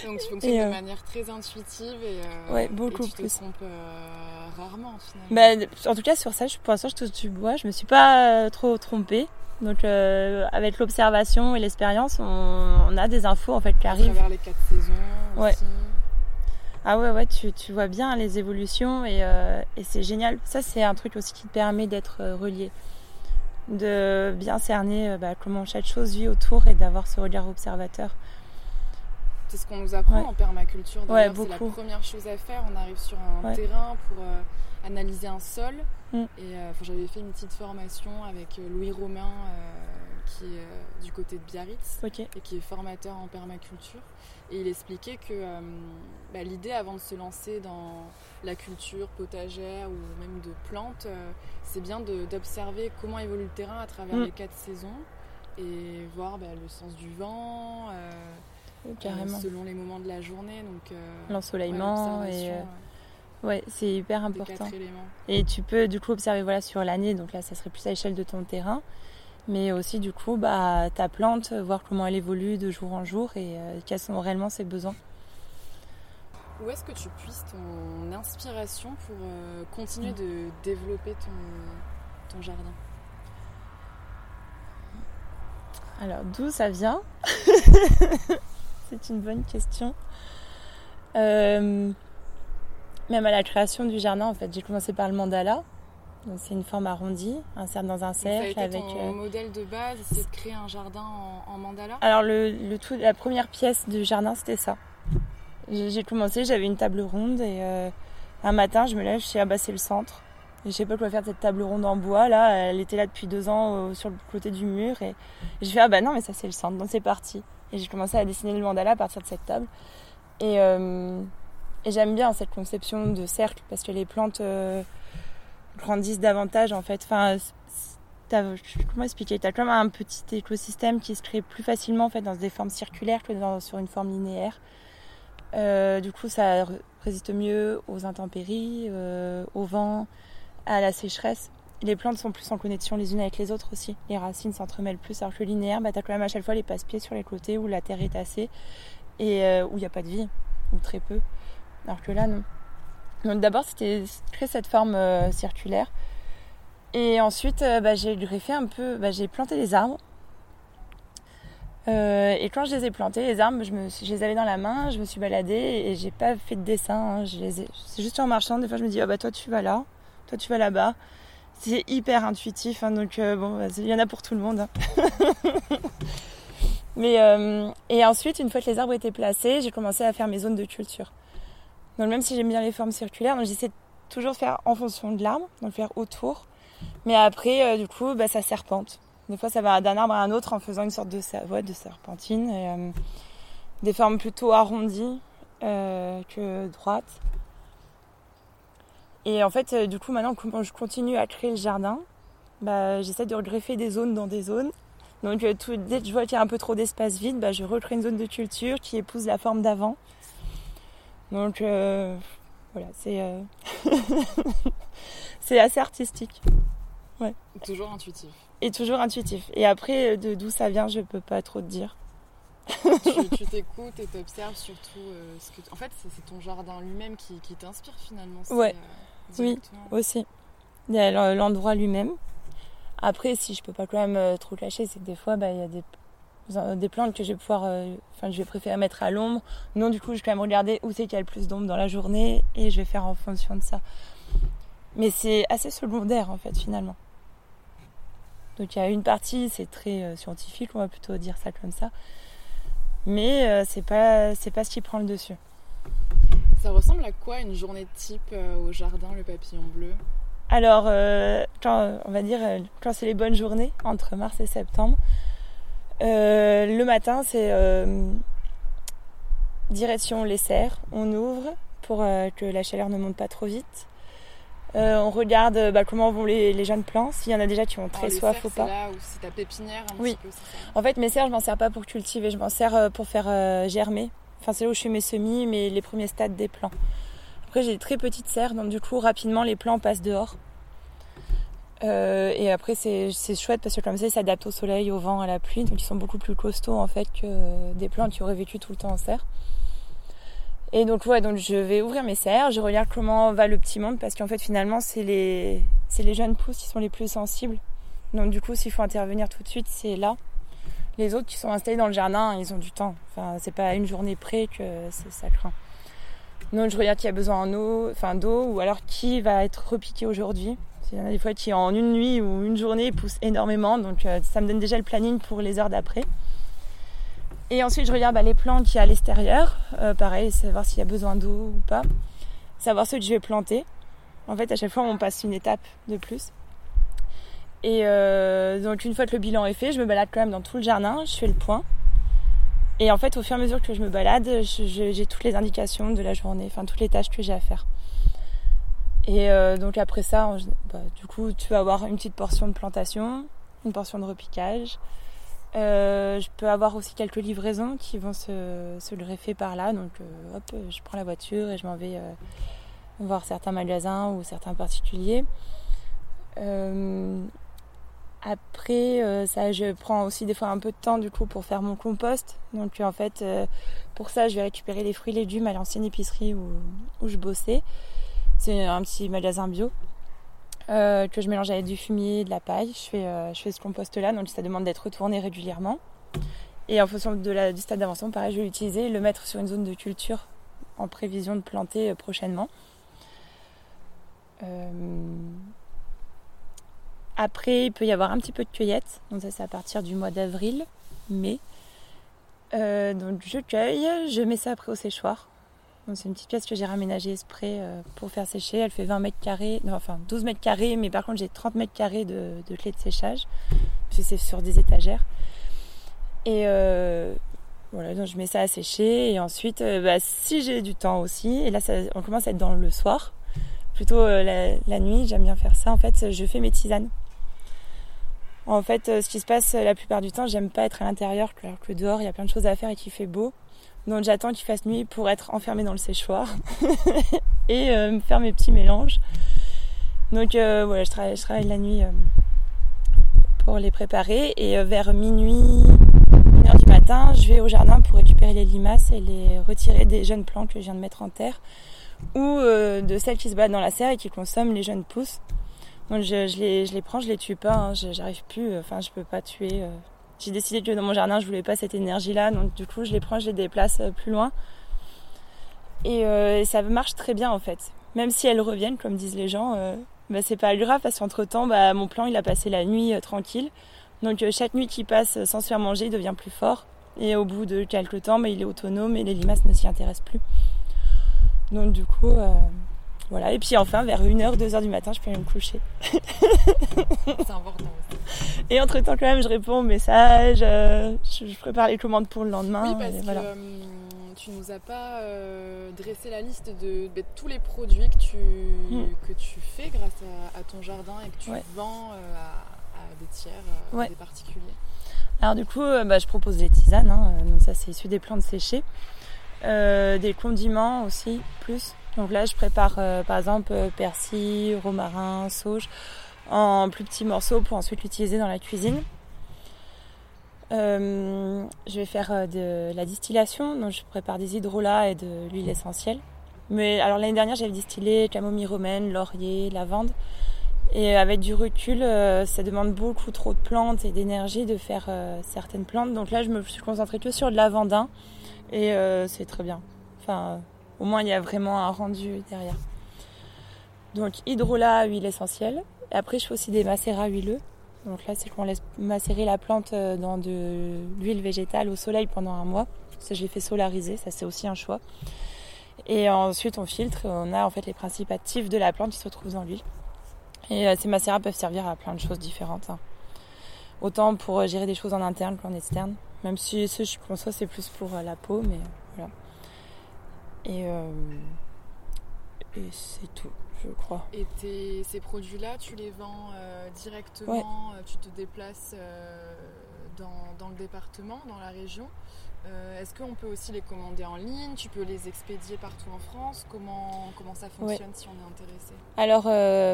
Donc tu fonctionnes Et, euh, de manière très intuitive et, euh, Ouais, et beaucoup tu te plus. trompes euh, rarement finalement. Bah, en tout cas, sur ça, je- pour l'instant, je touche du bois. Je me suis pas trop trompée. Donc, euh, avec l'observation et l'expérience, on, on a des infos en fait qui à arrivent. travers les quatre saisons Ouais. aussi. Ah ouais, ouais, tu, tu vois bien les évolutions et, euh, et c'est génial. Ça, c'est un truc aussi qui te permet d'être euh, relié, de bien cerner euh, bah, comment chaque chose vit autour et d'avoir ce regard observateur. C'est ce qu'on nous apprend Ouais. en permaculture. Ouais, c'est la première chose à faire. On arrive sur un Ouais. terrain pour euh, analyser un sol. Mm. Et euh, j'avais fait une petite formation avec Louis Romain, qui est du côté de Biarritz et qui est formateur en permaculture. Et il expliquait que bah, l'idée avant de se lancer dans la culture potagère ou même de plantes, c'est bien d'observer comment évolue le terrain à travers mm. les quatre saisons et voir bah, le sens du vent, Carrément. selon les moments de la journée. donc L'ensoleillement et Ouais, c'est hyper important. Et tu peux du coup observer voilà sur l'année, donc là ça serait plus à l'échelle de ton terrain, mais aussi du coup bah ta plante, voir comment elle évolue de jour en jour et euh, quels sont réellement ses besoins. Où est-ce que tu puisses ton inspiration pour euh, continuer de développer ton, ton jardin? Alors d'où ça vient? C'est une bonne question. Euh, même à la création du jardin, en fait, j'ai commencé par le mandala. C'est une forme arrondie, insérée dans un cercle ça a été avec. Ton euh, modèle de base, c'est de créer un jardin en, mandala. Alors le, tout, la première pièce du jardin, c'était ça. J'ai commencé, j'avais une table ronde et euh, un matin, je me lève, je suis ah bah c'est le centre. Et je sais pas quoi faire de cette table ronde en bois là. Elle était là depuis deux ans sur le côté du mur et, je fais ah bah non mais ça c'est le centre, donc c'est parti. Et j'ai commencé à dessiner le mandala à partir de cette table. Et euh, et j'aime bien cette conception de cercle parce que les plantes grandissent davantage en fait. Enfin, comment expliquer T'as comme un petit écosystème qui se crée plus facilement en fait dans des formes circulaires que dans, sur une forme linéaire. Euh, du coup, ça résiste mieux aux intempéries, euh, au vent, à la sécheresse. Les plantes sont plus en connexion les unes avec les autres aussi. Les racines s'entremêlent plus, alors que linéaire, bah, tu as quand même à chaque fois les passe-pieds sur les côtés où la terre est tassée et où il n'y a pas de vie, ou très peu alors que là non. D'abord c'était créer cette forme euh, circulaire. Et ensuite euh, bah, j'ai greffé un peu, bah, j'ai planté des arbres. Euh, et quand je les ai plantés, les arbres, je, les avais dans la main, je me suis baladée et j'ai pas fait de dessin. Hein. c'est juste en marchant, des fois je me dis, ah bah toi tu vas là, toi tu vas là-bas. C'est hyper intuitif, hein, donc bon, bah, il y en a pour tout le monde. Hein. Mais, et ensuite, une fois que les arbres étaient placés, j'ai commencé à faire mes zones de culture. Donc même si j'aime bien les formes circulaires, j'essaie toujours de faire en fonction de l'arbre, donc faire autour. Mais après, euh, du coup, bah, ça serpente. Des fois, ça va d'un arbre à un autre en faisant une sorte de, de serpentine. Euh, des formes plutôt arrondies euh, que droites. Et en fait, du coup, maintenant, quand je continue à créer le jardin, bah, j'essaie de regreffer des zones dans des zones. Donc, dès que je vois qu'il y a un peu trop d'espace vide, bah, je recrée une zone de culture qui épouse la forme d'avant. Donc euh, voilà, c'est euh, c'est assez artistique. Ouais. Toujours intuitif. Et toujours intuitif. Et après, de d'où ça vient, je peux pas trop te dire. tu t'écoutes et t'observes surtout euh, ce que. En fait, c'est ton jardin lui-même qui, qui t'inspire finalement. Ouais. oui, aussi. Il y a l'endroit lui-même. Après, si je peux pas quand même trop cacher, c'est que des fois, bah, il y a des des plantes que je vais pouvoir, euh, enfin, je vais préférer mettre à l'ombre. Non, du coup, je vais quand même regarder où c'est qu'il y a le plus d'ombre dans la journée et je vais faire en fonction de ça. Mais c'est assez secondaire en fait, finalement. Donc il y a une partie, c'est très euh, scientifique, on va plutôt dire ça comme ça. Mais euh, c'est pas, c'est pas ce qui prend le dessus. Ça ressemble à quoi une journée type au jardin Le Papillon Bleu? Alors, quand, on va dire, quand c'est les bonnes journées, entre mars et septembre, euh, le matin, c'est euh, direction les serres. On ouvre pour euh, que la chaleur ne monte pas trop vite. on regarde bah, comment vont les, jeunes plants, s'il y en a déjà qui ont très soif ou pas. Là où c'est ta pépinière un oui. petit peu, ça En fait, mes serres, je m'en sers pas pour cultiver, je m'en sers pour faire germer. Enfin, c'est là où je fais mes semis, mais les premiers stades des plants. Après, j'ai des très petites serres, donc du coup, rapidement, les plants passent dehors. Euh, et après, c'est chouette parce que comme ça, ils s'adaptent au soleil, au vent, à la pluie. Donc, ils sont beaucoup plus costauds en fait que des plantes qui auraient vécu tout le temps en serre. Et donc, ouais, donc je vais ouvrir mes serres, je regarde comment va le petit monde parce qu'en fait, finalement, c'est les, les jeunes pousses qui sont les plus sensibles. Donc, du coup, s'il faut intervenir tout de suite, c'est là. Les autres qui sont installés dans le jardin, ils ont du temps. Enfin, c'est pas une journée près que ça craint. Donc, je regarde qui a besoin d'eau, enfin, d'eau ou alors qui va être repiqué aujourd'hui. Il y en a des fois qui en une nuit ou une journée poussent énormément, donc euh, ça me donne déjà le planning pour les heures d'après. Et ensuite je regarde bah, les plantes qui y a à l'extérieur, euh, pareil, savoir s'il y a besoin d'eau ou pas, savoir ceux que je vais planter. En fait à chaque fois on passe une étape de plus. Et donc une fois que le bilan est fait, je me balade quand même dans tout le jardin, je fais le point. Et en fait, au fur et à mesure que je me balade, j'ai toutes les indications de la journée, enfin toutes les tâches que j'ai à faire. Et donc après ça, bah, du coup, tu vas avoir une petite portion de plantation, une portion de repiquage, euh, je peux avoir aussi quelques livraisons qui vont se, se greffer par là. Donc, euh, hop, je prends la voiture et je m'en vais euh, voir certains magasins ou certains particuliers. après, ça, je prends aussi des fois un peu de temps du coup pour faire mon compost. Donc, en fait, pour ça, je vais récupérer les fruits et légumes à l'ancienne épicerie où, où je bossais. C'est un petit magasin bio. Euh, que je mélange avec du fumier, de la paille. Je fais, euh, je fais ce compost-là, donc ça demande d'être retourné régulièrement. Et en fonction de la, du stade d'avancement, pareil, je vais l'utiliser et le mettre sur une zone de culture en prévision de planter euh, prochainement. Après, il peut y avoir un petit peu de cueillette. Donc ça, c'est à partir du mois d'avril, mai. donc je cueille, je mets ça après au séchoir c'est une petite pièce que j'ai raménagée exprès euh, pour faire sécher. Elle fait 20 mètres carrés, enfin 12 mètres carrés, mais par contre j'ai 30 mètres carrés de, de de séchage, parce c'est sur des étagères. Et euh, voilà, donc je mets ça à sécher. Et ensuite, euh, bah, si j'ai du temps aussi, et là ça, on commence à être dans le soir, plutôt la, la, nuit, j'aime bien faire ça. En fait, je fais mes tisanes. En fait, ce qui se passe la plupart du temps, j'aime pas être à l'intérieur, alors que dehors il y a plein de choses à faire et qu'il fait beau. Donc j'attends qu'il fasse nuit pour être enfermée dans le séchoir et euh, faire mes petits mélanges. Donc euh, voilà, je travaille, je travaille, la nuit euh, pour les préparer et vers minuit, 1h du matin, je vais au jardin pour récupérer les limaces et les retirer des jeunes plants que je viens de mettre en terre ou de celles qui se battent dans la serre et qui consomment les jeunes pousses. Donc je, je, les, je les prends, je les tue pas, hein, j'arrive plus, enfin je peux pas tuer j'ai décidé que dans mon jardin, je voulais pas cette énergie-là. Donc du coup, je les prends, je les déplace euh, plus loin. Euh, et, ça marche très bien en fait. Même si elles reviennent, comme disent les gens, euh, bah, c'est pas grave parce qu'entre temps, bah, mon plan il a passé la nuit tranquille. Donc chaque nuit qui passe sans se faire manger, il devient plus fort. Et au bout de quelques temps, bah, il est autonome et les limaces ne s'y intéressent plus. Donc du coup, voilà. Et puis enfin, vers 1h, 2h du matin, je peux aller me coucher. c'est important aussi. Et entre temps, quand même, je réponds aux messages, euh, je, prépare les commandes pour le lendemain. Oui, parce que euh, tu nous as pas euh, dressé la liste de, tous les produits que tu, hmm. que tu fais grâce à, ton jardin et que tu vends à, des tiers, à des particuliers. Alors du coup, bah, je propose des tisanes, hein, donc ça c'est issu des plantes séchées. des condiments aussi, plus. Donc là, je prépare par exemple persil, romarin, sauge en plus petits morceaux pour ensuite l'utiliser dans la cuisine. Euh, je vais faire euh, de la distillation, donc je prépare des hydrolats et de l'huile essentielle. Mais alors l'année dernière j'avais distillé camomille romaine, laurier, lavande. Et avec du recul, euh, ça demande beaucoup trop de plantes et d'énergie de faire certaines plantes. Donc là je me suis concentrée que sur le lavandin et c'est très bien. Enfin, au moins il y a vraiment un rendu derrière. Donc hydrolat, huile essentielle. Et après, je fais aussi des macérats huileux. Donc là, c'est qu'on laisse macérer la plante euh, dans de l'huile végétale au soleil pendant un mois. Ça, je l'ai fait solariser, ça c'est aussi un choix. Et ensuite, on filtre, on a en fait les principes actifs de la plante qui se retrouvent dans l'huile. Et euh, ces macérats peuvent servir à plein de choses différentes. Hein. Autant pour euh, gérer des choses en interne qu'en externe. Même si ce je conçois, c'est plus pour la peau, mais voilà. Et, et c'est tout je crois. Et ces produits-là, tu les vends euh, directement, euh, tu te déplaces euh, dans, le département, dans la région? Est-ce qu'on peut aussi les commander en ligne? Tu peux les expédier partout en France? Comment, comment ça fonctionne si on est intéressé? Alors,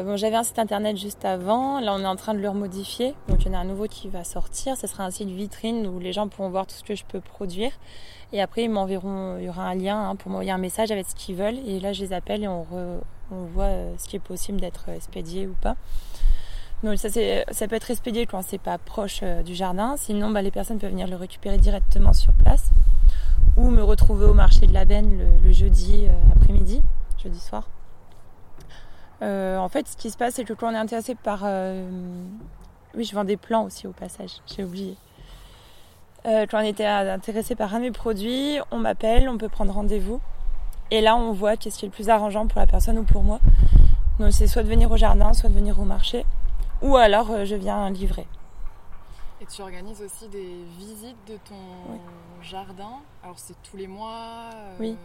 bon, j'avais un site internet juste avant. Là, on est en train de le remodifier. Donc, il y en a un nouveau qui va sortir. Ce sera un site vitrine où les gens pourront voir tout ce que je peux produire. Et après, ils m'enverront, il y aura un lien hein, pour m'envoyer un message avec ce qu'ils veulent. Et là, je les appelle et on, on voit euh, ce qui est possible d'être expédié ou pas. Donc ça, peut être expédié quand c'est pas proche euh, du jardin. Sinon, bah, les personnes peuvent venir le récupérer directement sur place ou me retrouver au marché de la Benne le, jeudi euh, après-midi, jeudi soir. en fait, ce qui se passe, c'est que quand on est intéressé par... oui, je vends des plants aussi au passage, j'ai oublié. quand on était intéressé par un de mes produits, on m'appelle, on peut prendre rendez-vous. Et là, on voit qu'est-ce qui est le plus arrangeant pour la personne ou pour moi. Donc, c'est soit de venir au jardin, soit de venir au marché. Ou alors je viens livrer. Et tu organises aussi des visites de ton jardin? Alors c'est tous les mois Oui.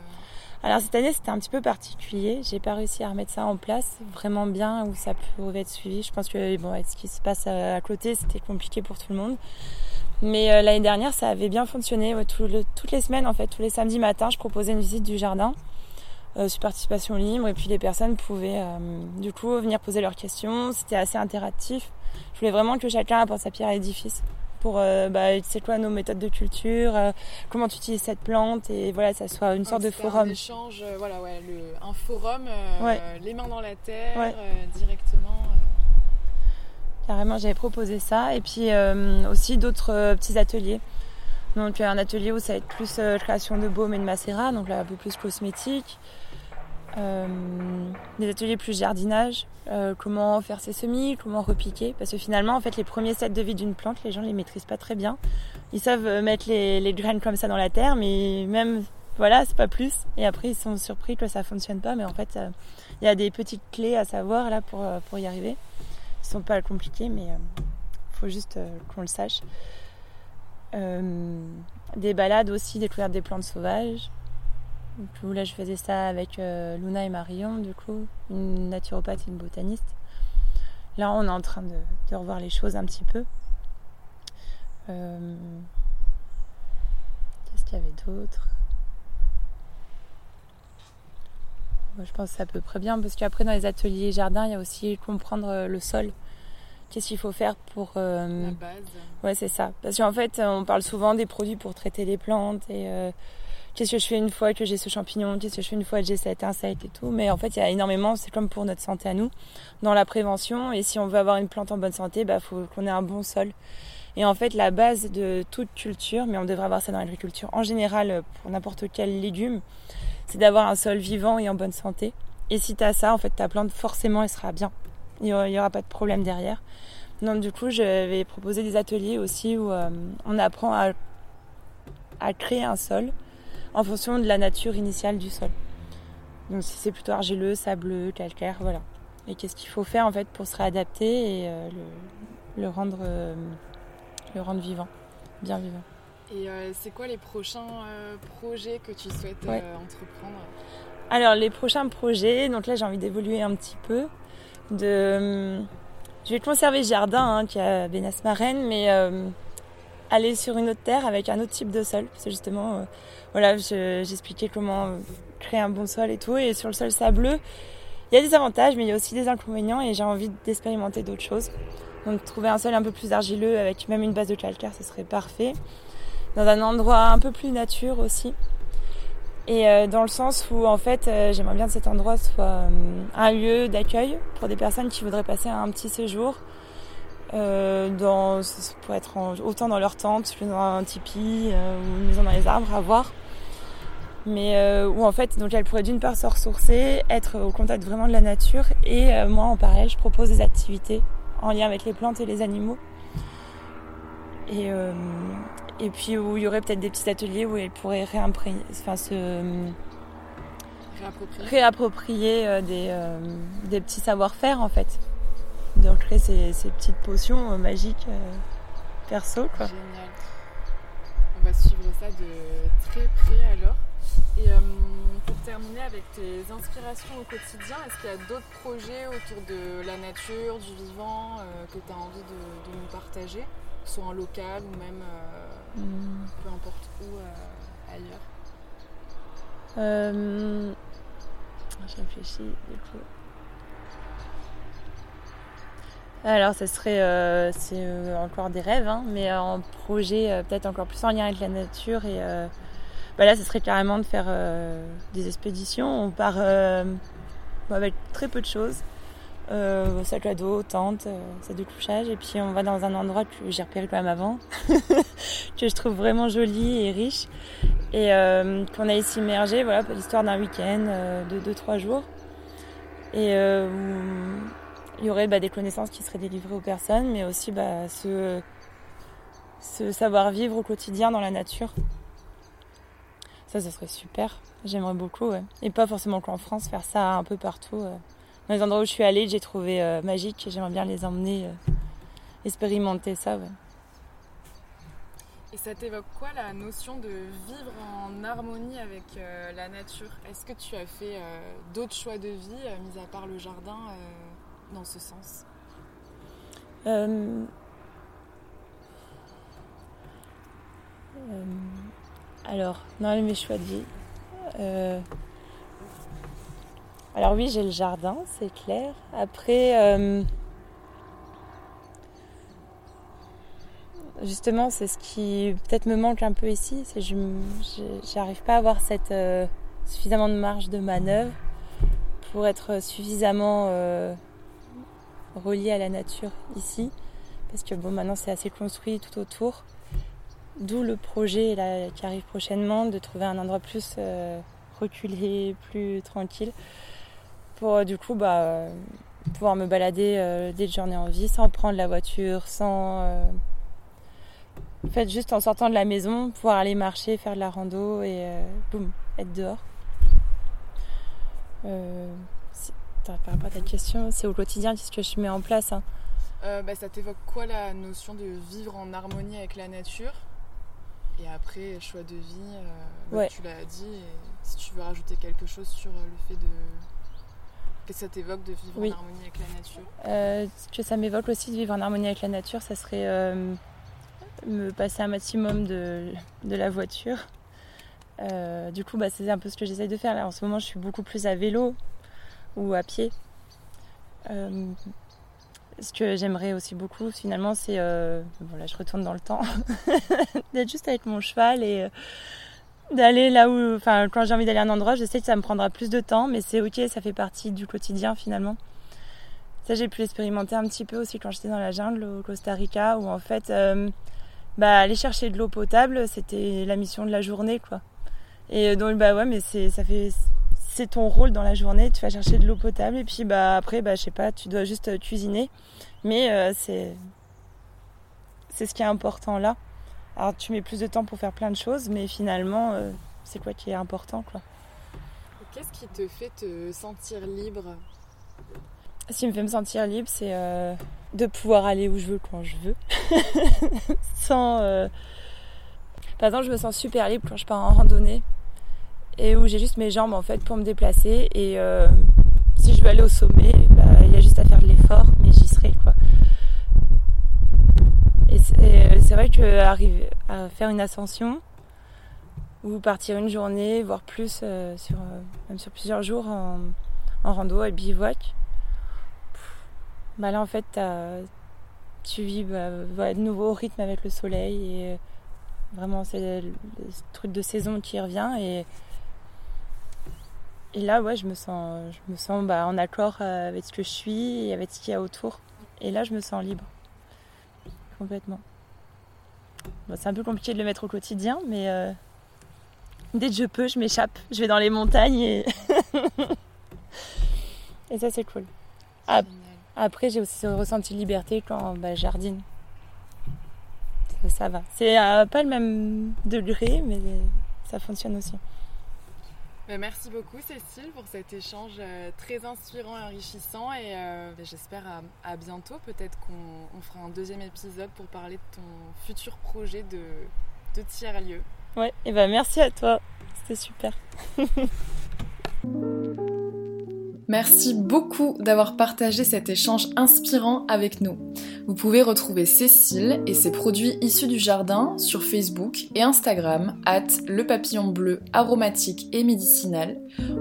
Alors cette année c'était un petit peu particulier. J'ai pas réussi à remettre ça en place vraiment bien où ça pouvait être suivi. Je pense que bon, ce qui se passe à côté c'était compliqué pour tout le monde. Mais euh, l'année dernière ça avait bien fonctionné. toutes les semaines en fait, tous les samedis matins, je proposais une visite du jardin. Euh, sur participation libre et puis les personnes pouvaient euh, du coup venir poser leurs questions. C'était assez interactif. Je voulais vraiment que chacun apporte sa pierre à l'édifice pour euh, bah, c'est quoi nos méthodes de culture, euh, comment tu utilises cette plante et voilà, ça soit une sorte de forum. Un échange, euh, voilà, ouais, un forum, les mains dans la terre, directement. Carrément, j'avais proposé ça et puis aussi d'autres petits ateliers. Donc un atelier où ça va être plus création de baume et de macérat, donc là un peu plus cosmétique. Euh, des ateliers plus jardinage, euh, comment faire ses semis, comment repiquer, parce que finalement en fait les premiers sets de vie d'une plante, les gens les maîtrisent pas très bien. Ils savent euh, mettre les, graines comme ça dans la terre, mais même voilà, c'est pas plus. Et après ils sont surpris que ça fonctionne pas, mais en fait il y a des petites clés à savoir là pour, pour y arriver. Ils sont pas compliqués, mais il faut juste qu'on le sache. des balades aussi, découverte des plantes sauvages. Du là, je faisais ça avec euh, Luna et Marion, du coup, une naturopathe et une botaniste. Là, on est en train de, revoir les choses un petit peu. Euh, qu'est-ce qu'il y avait d'autre? Je pense que c'est à peu près bien, parce qu'après, dans les ateliers jardins, il y a aussi comprendre euh, le sol. Qu'est-ce qu'il faut faire pour... La base. Ouais, c'est ça. Parce qu'en fait, on parle souvent des produits pour traiter les plantes et qu'est-ce que je fais une fois que j'ai ce champignon, qu'est-ce que je fais une fois que j'ai cet insecte et tout? Mais en fait, il y a énormément, c'est comme pour notre santé à nous, dans la prévention. Et si on veut avoir une plante en bonne santé, il bah, faut qu'on ait un bon sol. Et en fait, la base de toute culture, mais on devrait avoir ça dans l'agriculture en général pour n'importe quel légume, c'est d'avoir un sol vivant et en bonne santé. Et si tu as ça, en fait, ta plante, forcément, elle sera bien. Il n'y aura, pas de problème derrière. Donc, du coup, je vais proposer des ateliers aussi où euh, on apprend à créer un sol en fonction de la nature initiale du sol. Donc si c'est plutôt argileux, sableux, calcaire, voilà. Et qu'est-ce qu'il faut faire en fait pour se réadapter et euh, le, rendre, euh, le rendre vivant, bien vivant. Et euh, c'est quoi les prochains projets que tu souhaites entreprendre? Alors les prochains projets, donc là j'ai envie d'évoluer un petit peu. De, je vais conserver le jardin hein, qui a Bénas Marraine, mais aller sur une autre terre avec un autre type de sol. C'est justement voilà, j'expliquais comment créer un bon sol et tout. Et sur le sol sableux, il y a des avantages, mais il y a aussi des inconvénients et j'ai envie d'expérimenter d'autres choses. Donc trouver un sol un peu plus argileux avec même une base de calcaire, ce serait parfait. Dans un endroit un peu plus nature aussi. Et euh, dans le sens où en fait euh, j'aimerais bien que cet endroit soit euh, un lieu d'accueil pour des personnes qui voudraient passer un petit séjour euh, dans, être autant dans leur tente que dans un tipi ou une maison dans les arbres à voir. Mais euh, où en fait donc elle pourrait d'une part se ressourcer, être au contact vraiment de la nature et euh, moi en parallèle je propose des activités en lien avec les plantes et les animaux. Et, euh, et puis où il y aurait peut-être des petits ateliers où elle pourrait réimprégner, enfin se réapproprier, des, des petits savoir-faire en fait de recréer ces, ces petites potions magiques perso quoi. Génial. On va suivre ça de très près alors. Et euh, pour terminer avec tes inspirations au quotidien, est-ce qu'il y a d'autres projets autour de la nature, du vivant, euh, que tu as envie de, nous partager, soit en local ou même euh, hmm. peu importe où ailleurs? Je réfléchis du coup. Alors, ce serait, c'est encore des rêves, hein, mais un projet peut-être encore plus en lien avec la nature et bah là, ce serait carrément de faire euh, des expéditions. On part euh, avec très peu de choses. Euh, sac à dos, tente, sac de couchage. Et puis on va dans un endroit que j'ai repéré quand même avant, que je trouve vraiment joli et riche. Et qu'on a ici immergé, voilà, l'histoire d'un week-end de 2-3 jours. Et il y aurait bah, des connaissances qui seraient délivrées aux personnes, mais aussi bah, ce, ce savoir-vivre au quotidien dans la nature. Ça, ça serait super. J'aimerais beaucoup. Et pas forcément qu'en France, faire ça un peu partout. dans les endroits où je suis allée, j'ai trouvé euh, magique. J'aimerais bien les emmener expérimenter ça. Et ça t'évoque quoi la notion de vivre en harmonie avec la nature? Est-ce que tu as fait d'autres choix de vie, mis à part le jardin, dans ce sens alors, dans mes choix de vie, euh, alors oui, j'ai le jardin, c'est clair. Après, euh, justement, c'est ce qui peut-être me manque un peu ici, c'est que je n'arrive pas à avoir cette euh, suffisamment de marge de manœuvre pour être suffisamment relié à la nature ici, parce que bon, maintenant c'est assez construit tout autour. D'où le projet là, qui arrive prochainement de trouver un endroit plus reculé, plus tranquille, pour euh, du coup bah, pouvoir me balader euh, dès que j'en ai envie, sans prendre la voiture, sans... Euh, en fait, juste en sortant de la maison, pouvoir aller marcher, faire de la rando et boum, être dehors. Par rapport à ta question, c'est au quotidien qu'est-ce que je mets en place hein. bah, Ça t'évoque quoi la notion de vivre en harmonie avec la nature Et après, choix de vie, bah, tu l'as dit, si tu veux rajouter quelque chose sur euh, le fait de. que ça t'évoque de vivre en harmonie avec la nature euh, Que ça m'évoque aussi de vivre en harmonie avec la nature, ça serait euh, me passer un maximum de, de la voiture. du coup, bah, c'est un peu ce que j'essaye de faire. Là, en ce moment, je suis beaucoup plus à vélo ou à pied. ce que j'aimerais aussi beaucoup, finalement, c'est. bon, là, je retourne dans le temps. d'être juste avec mon cheval et d'aller là où, enfin, quand j'ai envie d'aller à un endroit, je sais que ça me prendra plus de temps, mais c'est ok, ça fait partie du quotidien finalement. Ça, j'ai pu l'expérimenter un petit peu aussi quand j'étais dans la jungle au Costa Rica, où en fait, euh, bah, aller chercher de l'eau potable, c'était la mission de la journée, quoi. Et donc, bah ouais, mais ça fait, c'est ton rôle dans la journée, tu vas chercher de l'eau potable, et puis bah après, bah je sais pas, tu dois juste cuisiner, mais euh, c'est, c'est ce qui est important là. Alors tu mets plus de temps pour faire plein de choses, mais finalement, euh, c'est quoi qui est important quoi. Qu'est-ce qui te fait te sentir libre? Ce qui me fait me sentir libre, c'est euh, de pouvoir aller où je veux quand je veux. Sans. Euh, par exemple, je me sens super libre quand je pars en randonnée et où j'ai juste mes jambes en fait pour me déplacer. Et si je veux aller au sommet, bah, il y a juste à faire de l'effort, mais j'y serai quoi. Et c'est vrai que arriver à faire une ascension ou partir une journée, voire plus, euh, sur, euh, même sur plusieurs jours en, rando à bivouac, bah là en fait tu vis bah, de nouveau au rythme avec le soleil et vraiment c'est le, truc de saison qui revient et et là ouais je me sens je me sens bah, en accord avec ce que je suis et avec ce qu'il y a autour et là je me sens libre complètement. c'est un peu compliqué de le mettre au quotidien, mais euh, dès que je peux, je m'échappe. Je vais dans les montagnes et, et ça, c'est cool. Après, j'ai aussi ressenti liberté quand bah, jardine. Ça, va. C'est euh, pas le même degré, mais ça fonctionne aussi. Bah, merci beaucoup Cécile pour cet échange euh, très inspirant et enrichissant et euh, bah, j'espère à, bientôt. Peut-être qu'on fera un deuxième épisode pour parler de ton futur projet de, de tiers-lieu. Ouais, et ben merci à toi, c'était super. Merci beaucoup d'avoir partagé cet échange inspirant avec nous. Vous pouvez retrouver Cécile et ses produits issus du jardin sur Facebook et Instagram at le papillon bleu aromatique et médicinal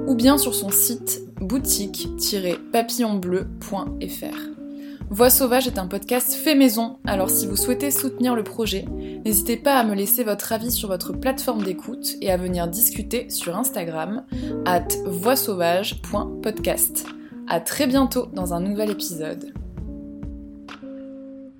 ou bien sur son site boutique-papillonbleu.fr. Voix sauvage est un podcast fait maison, alors si vous souhaitez soutenir le projet, n'hésitez pas à me laisser votre avis sur votre plateforme d'écoute et à venir discuter sur Instagram at voixsauvage.podcast. À très bientôt dans un nouvel épisode.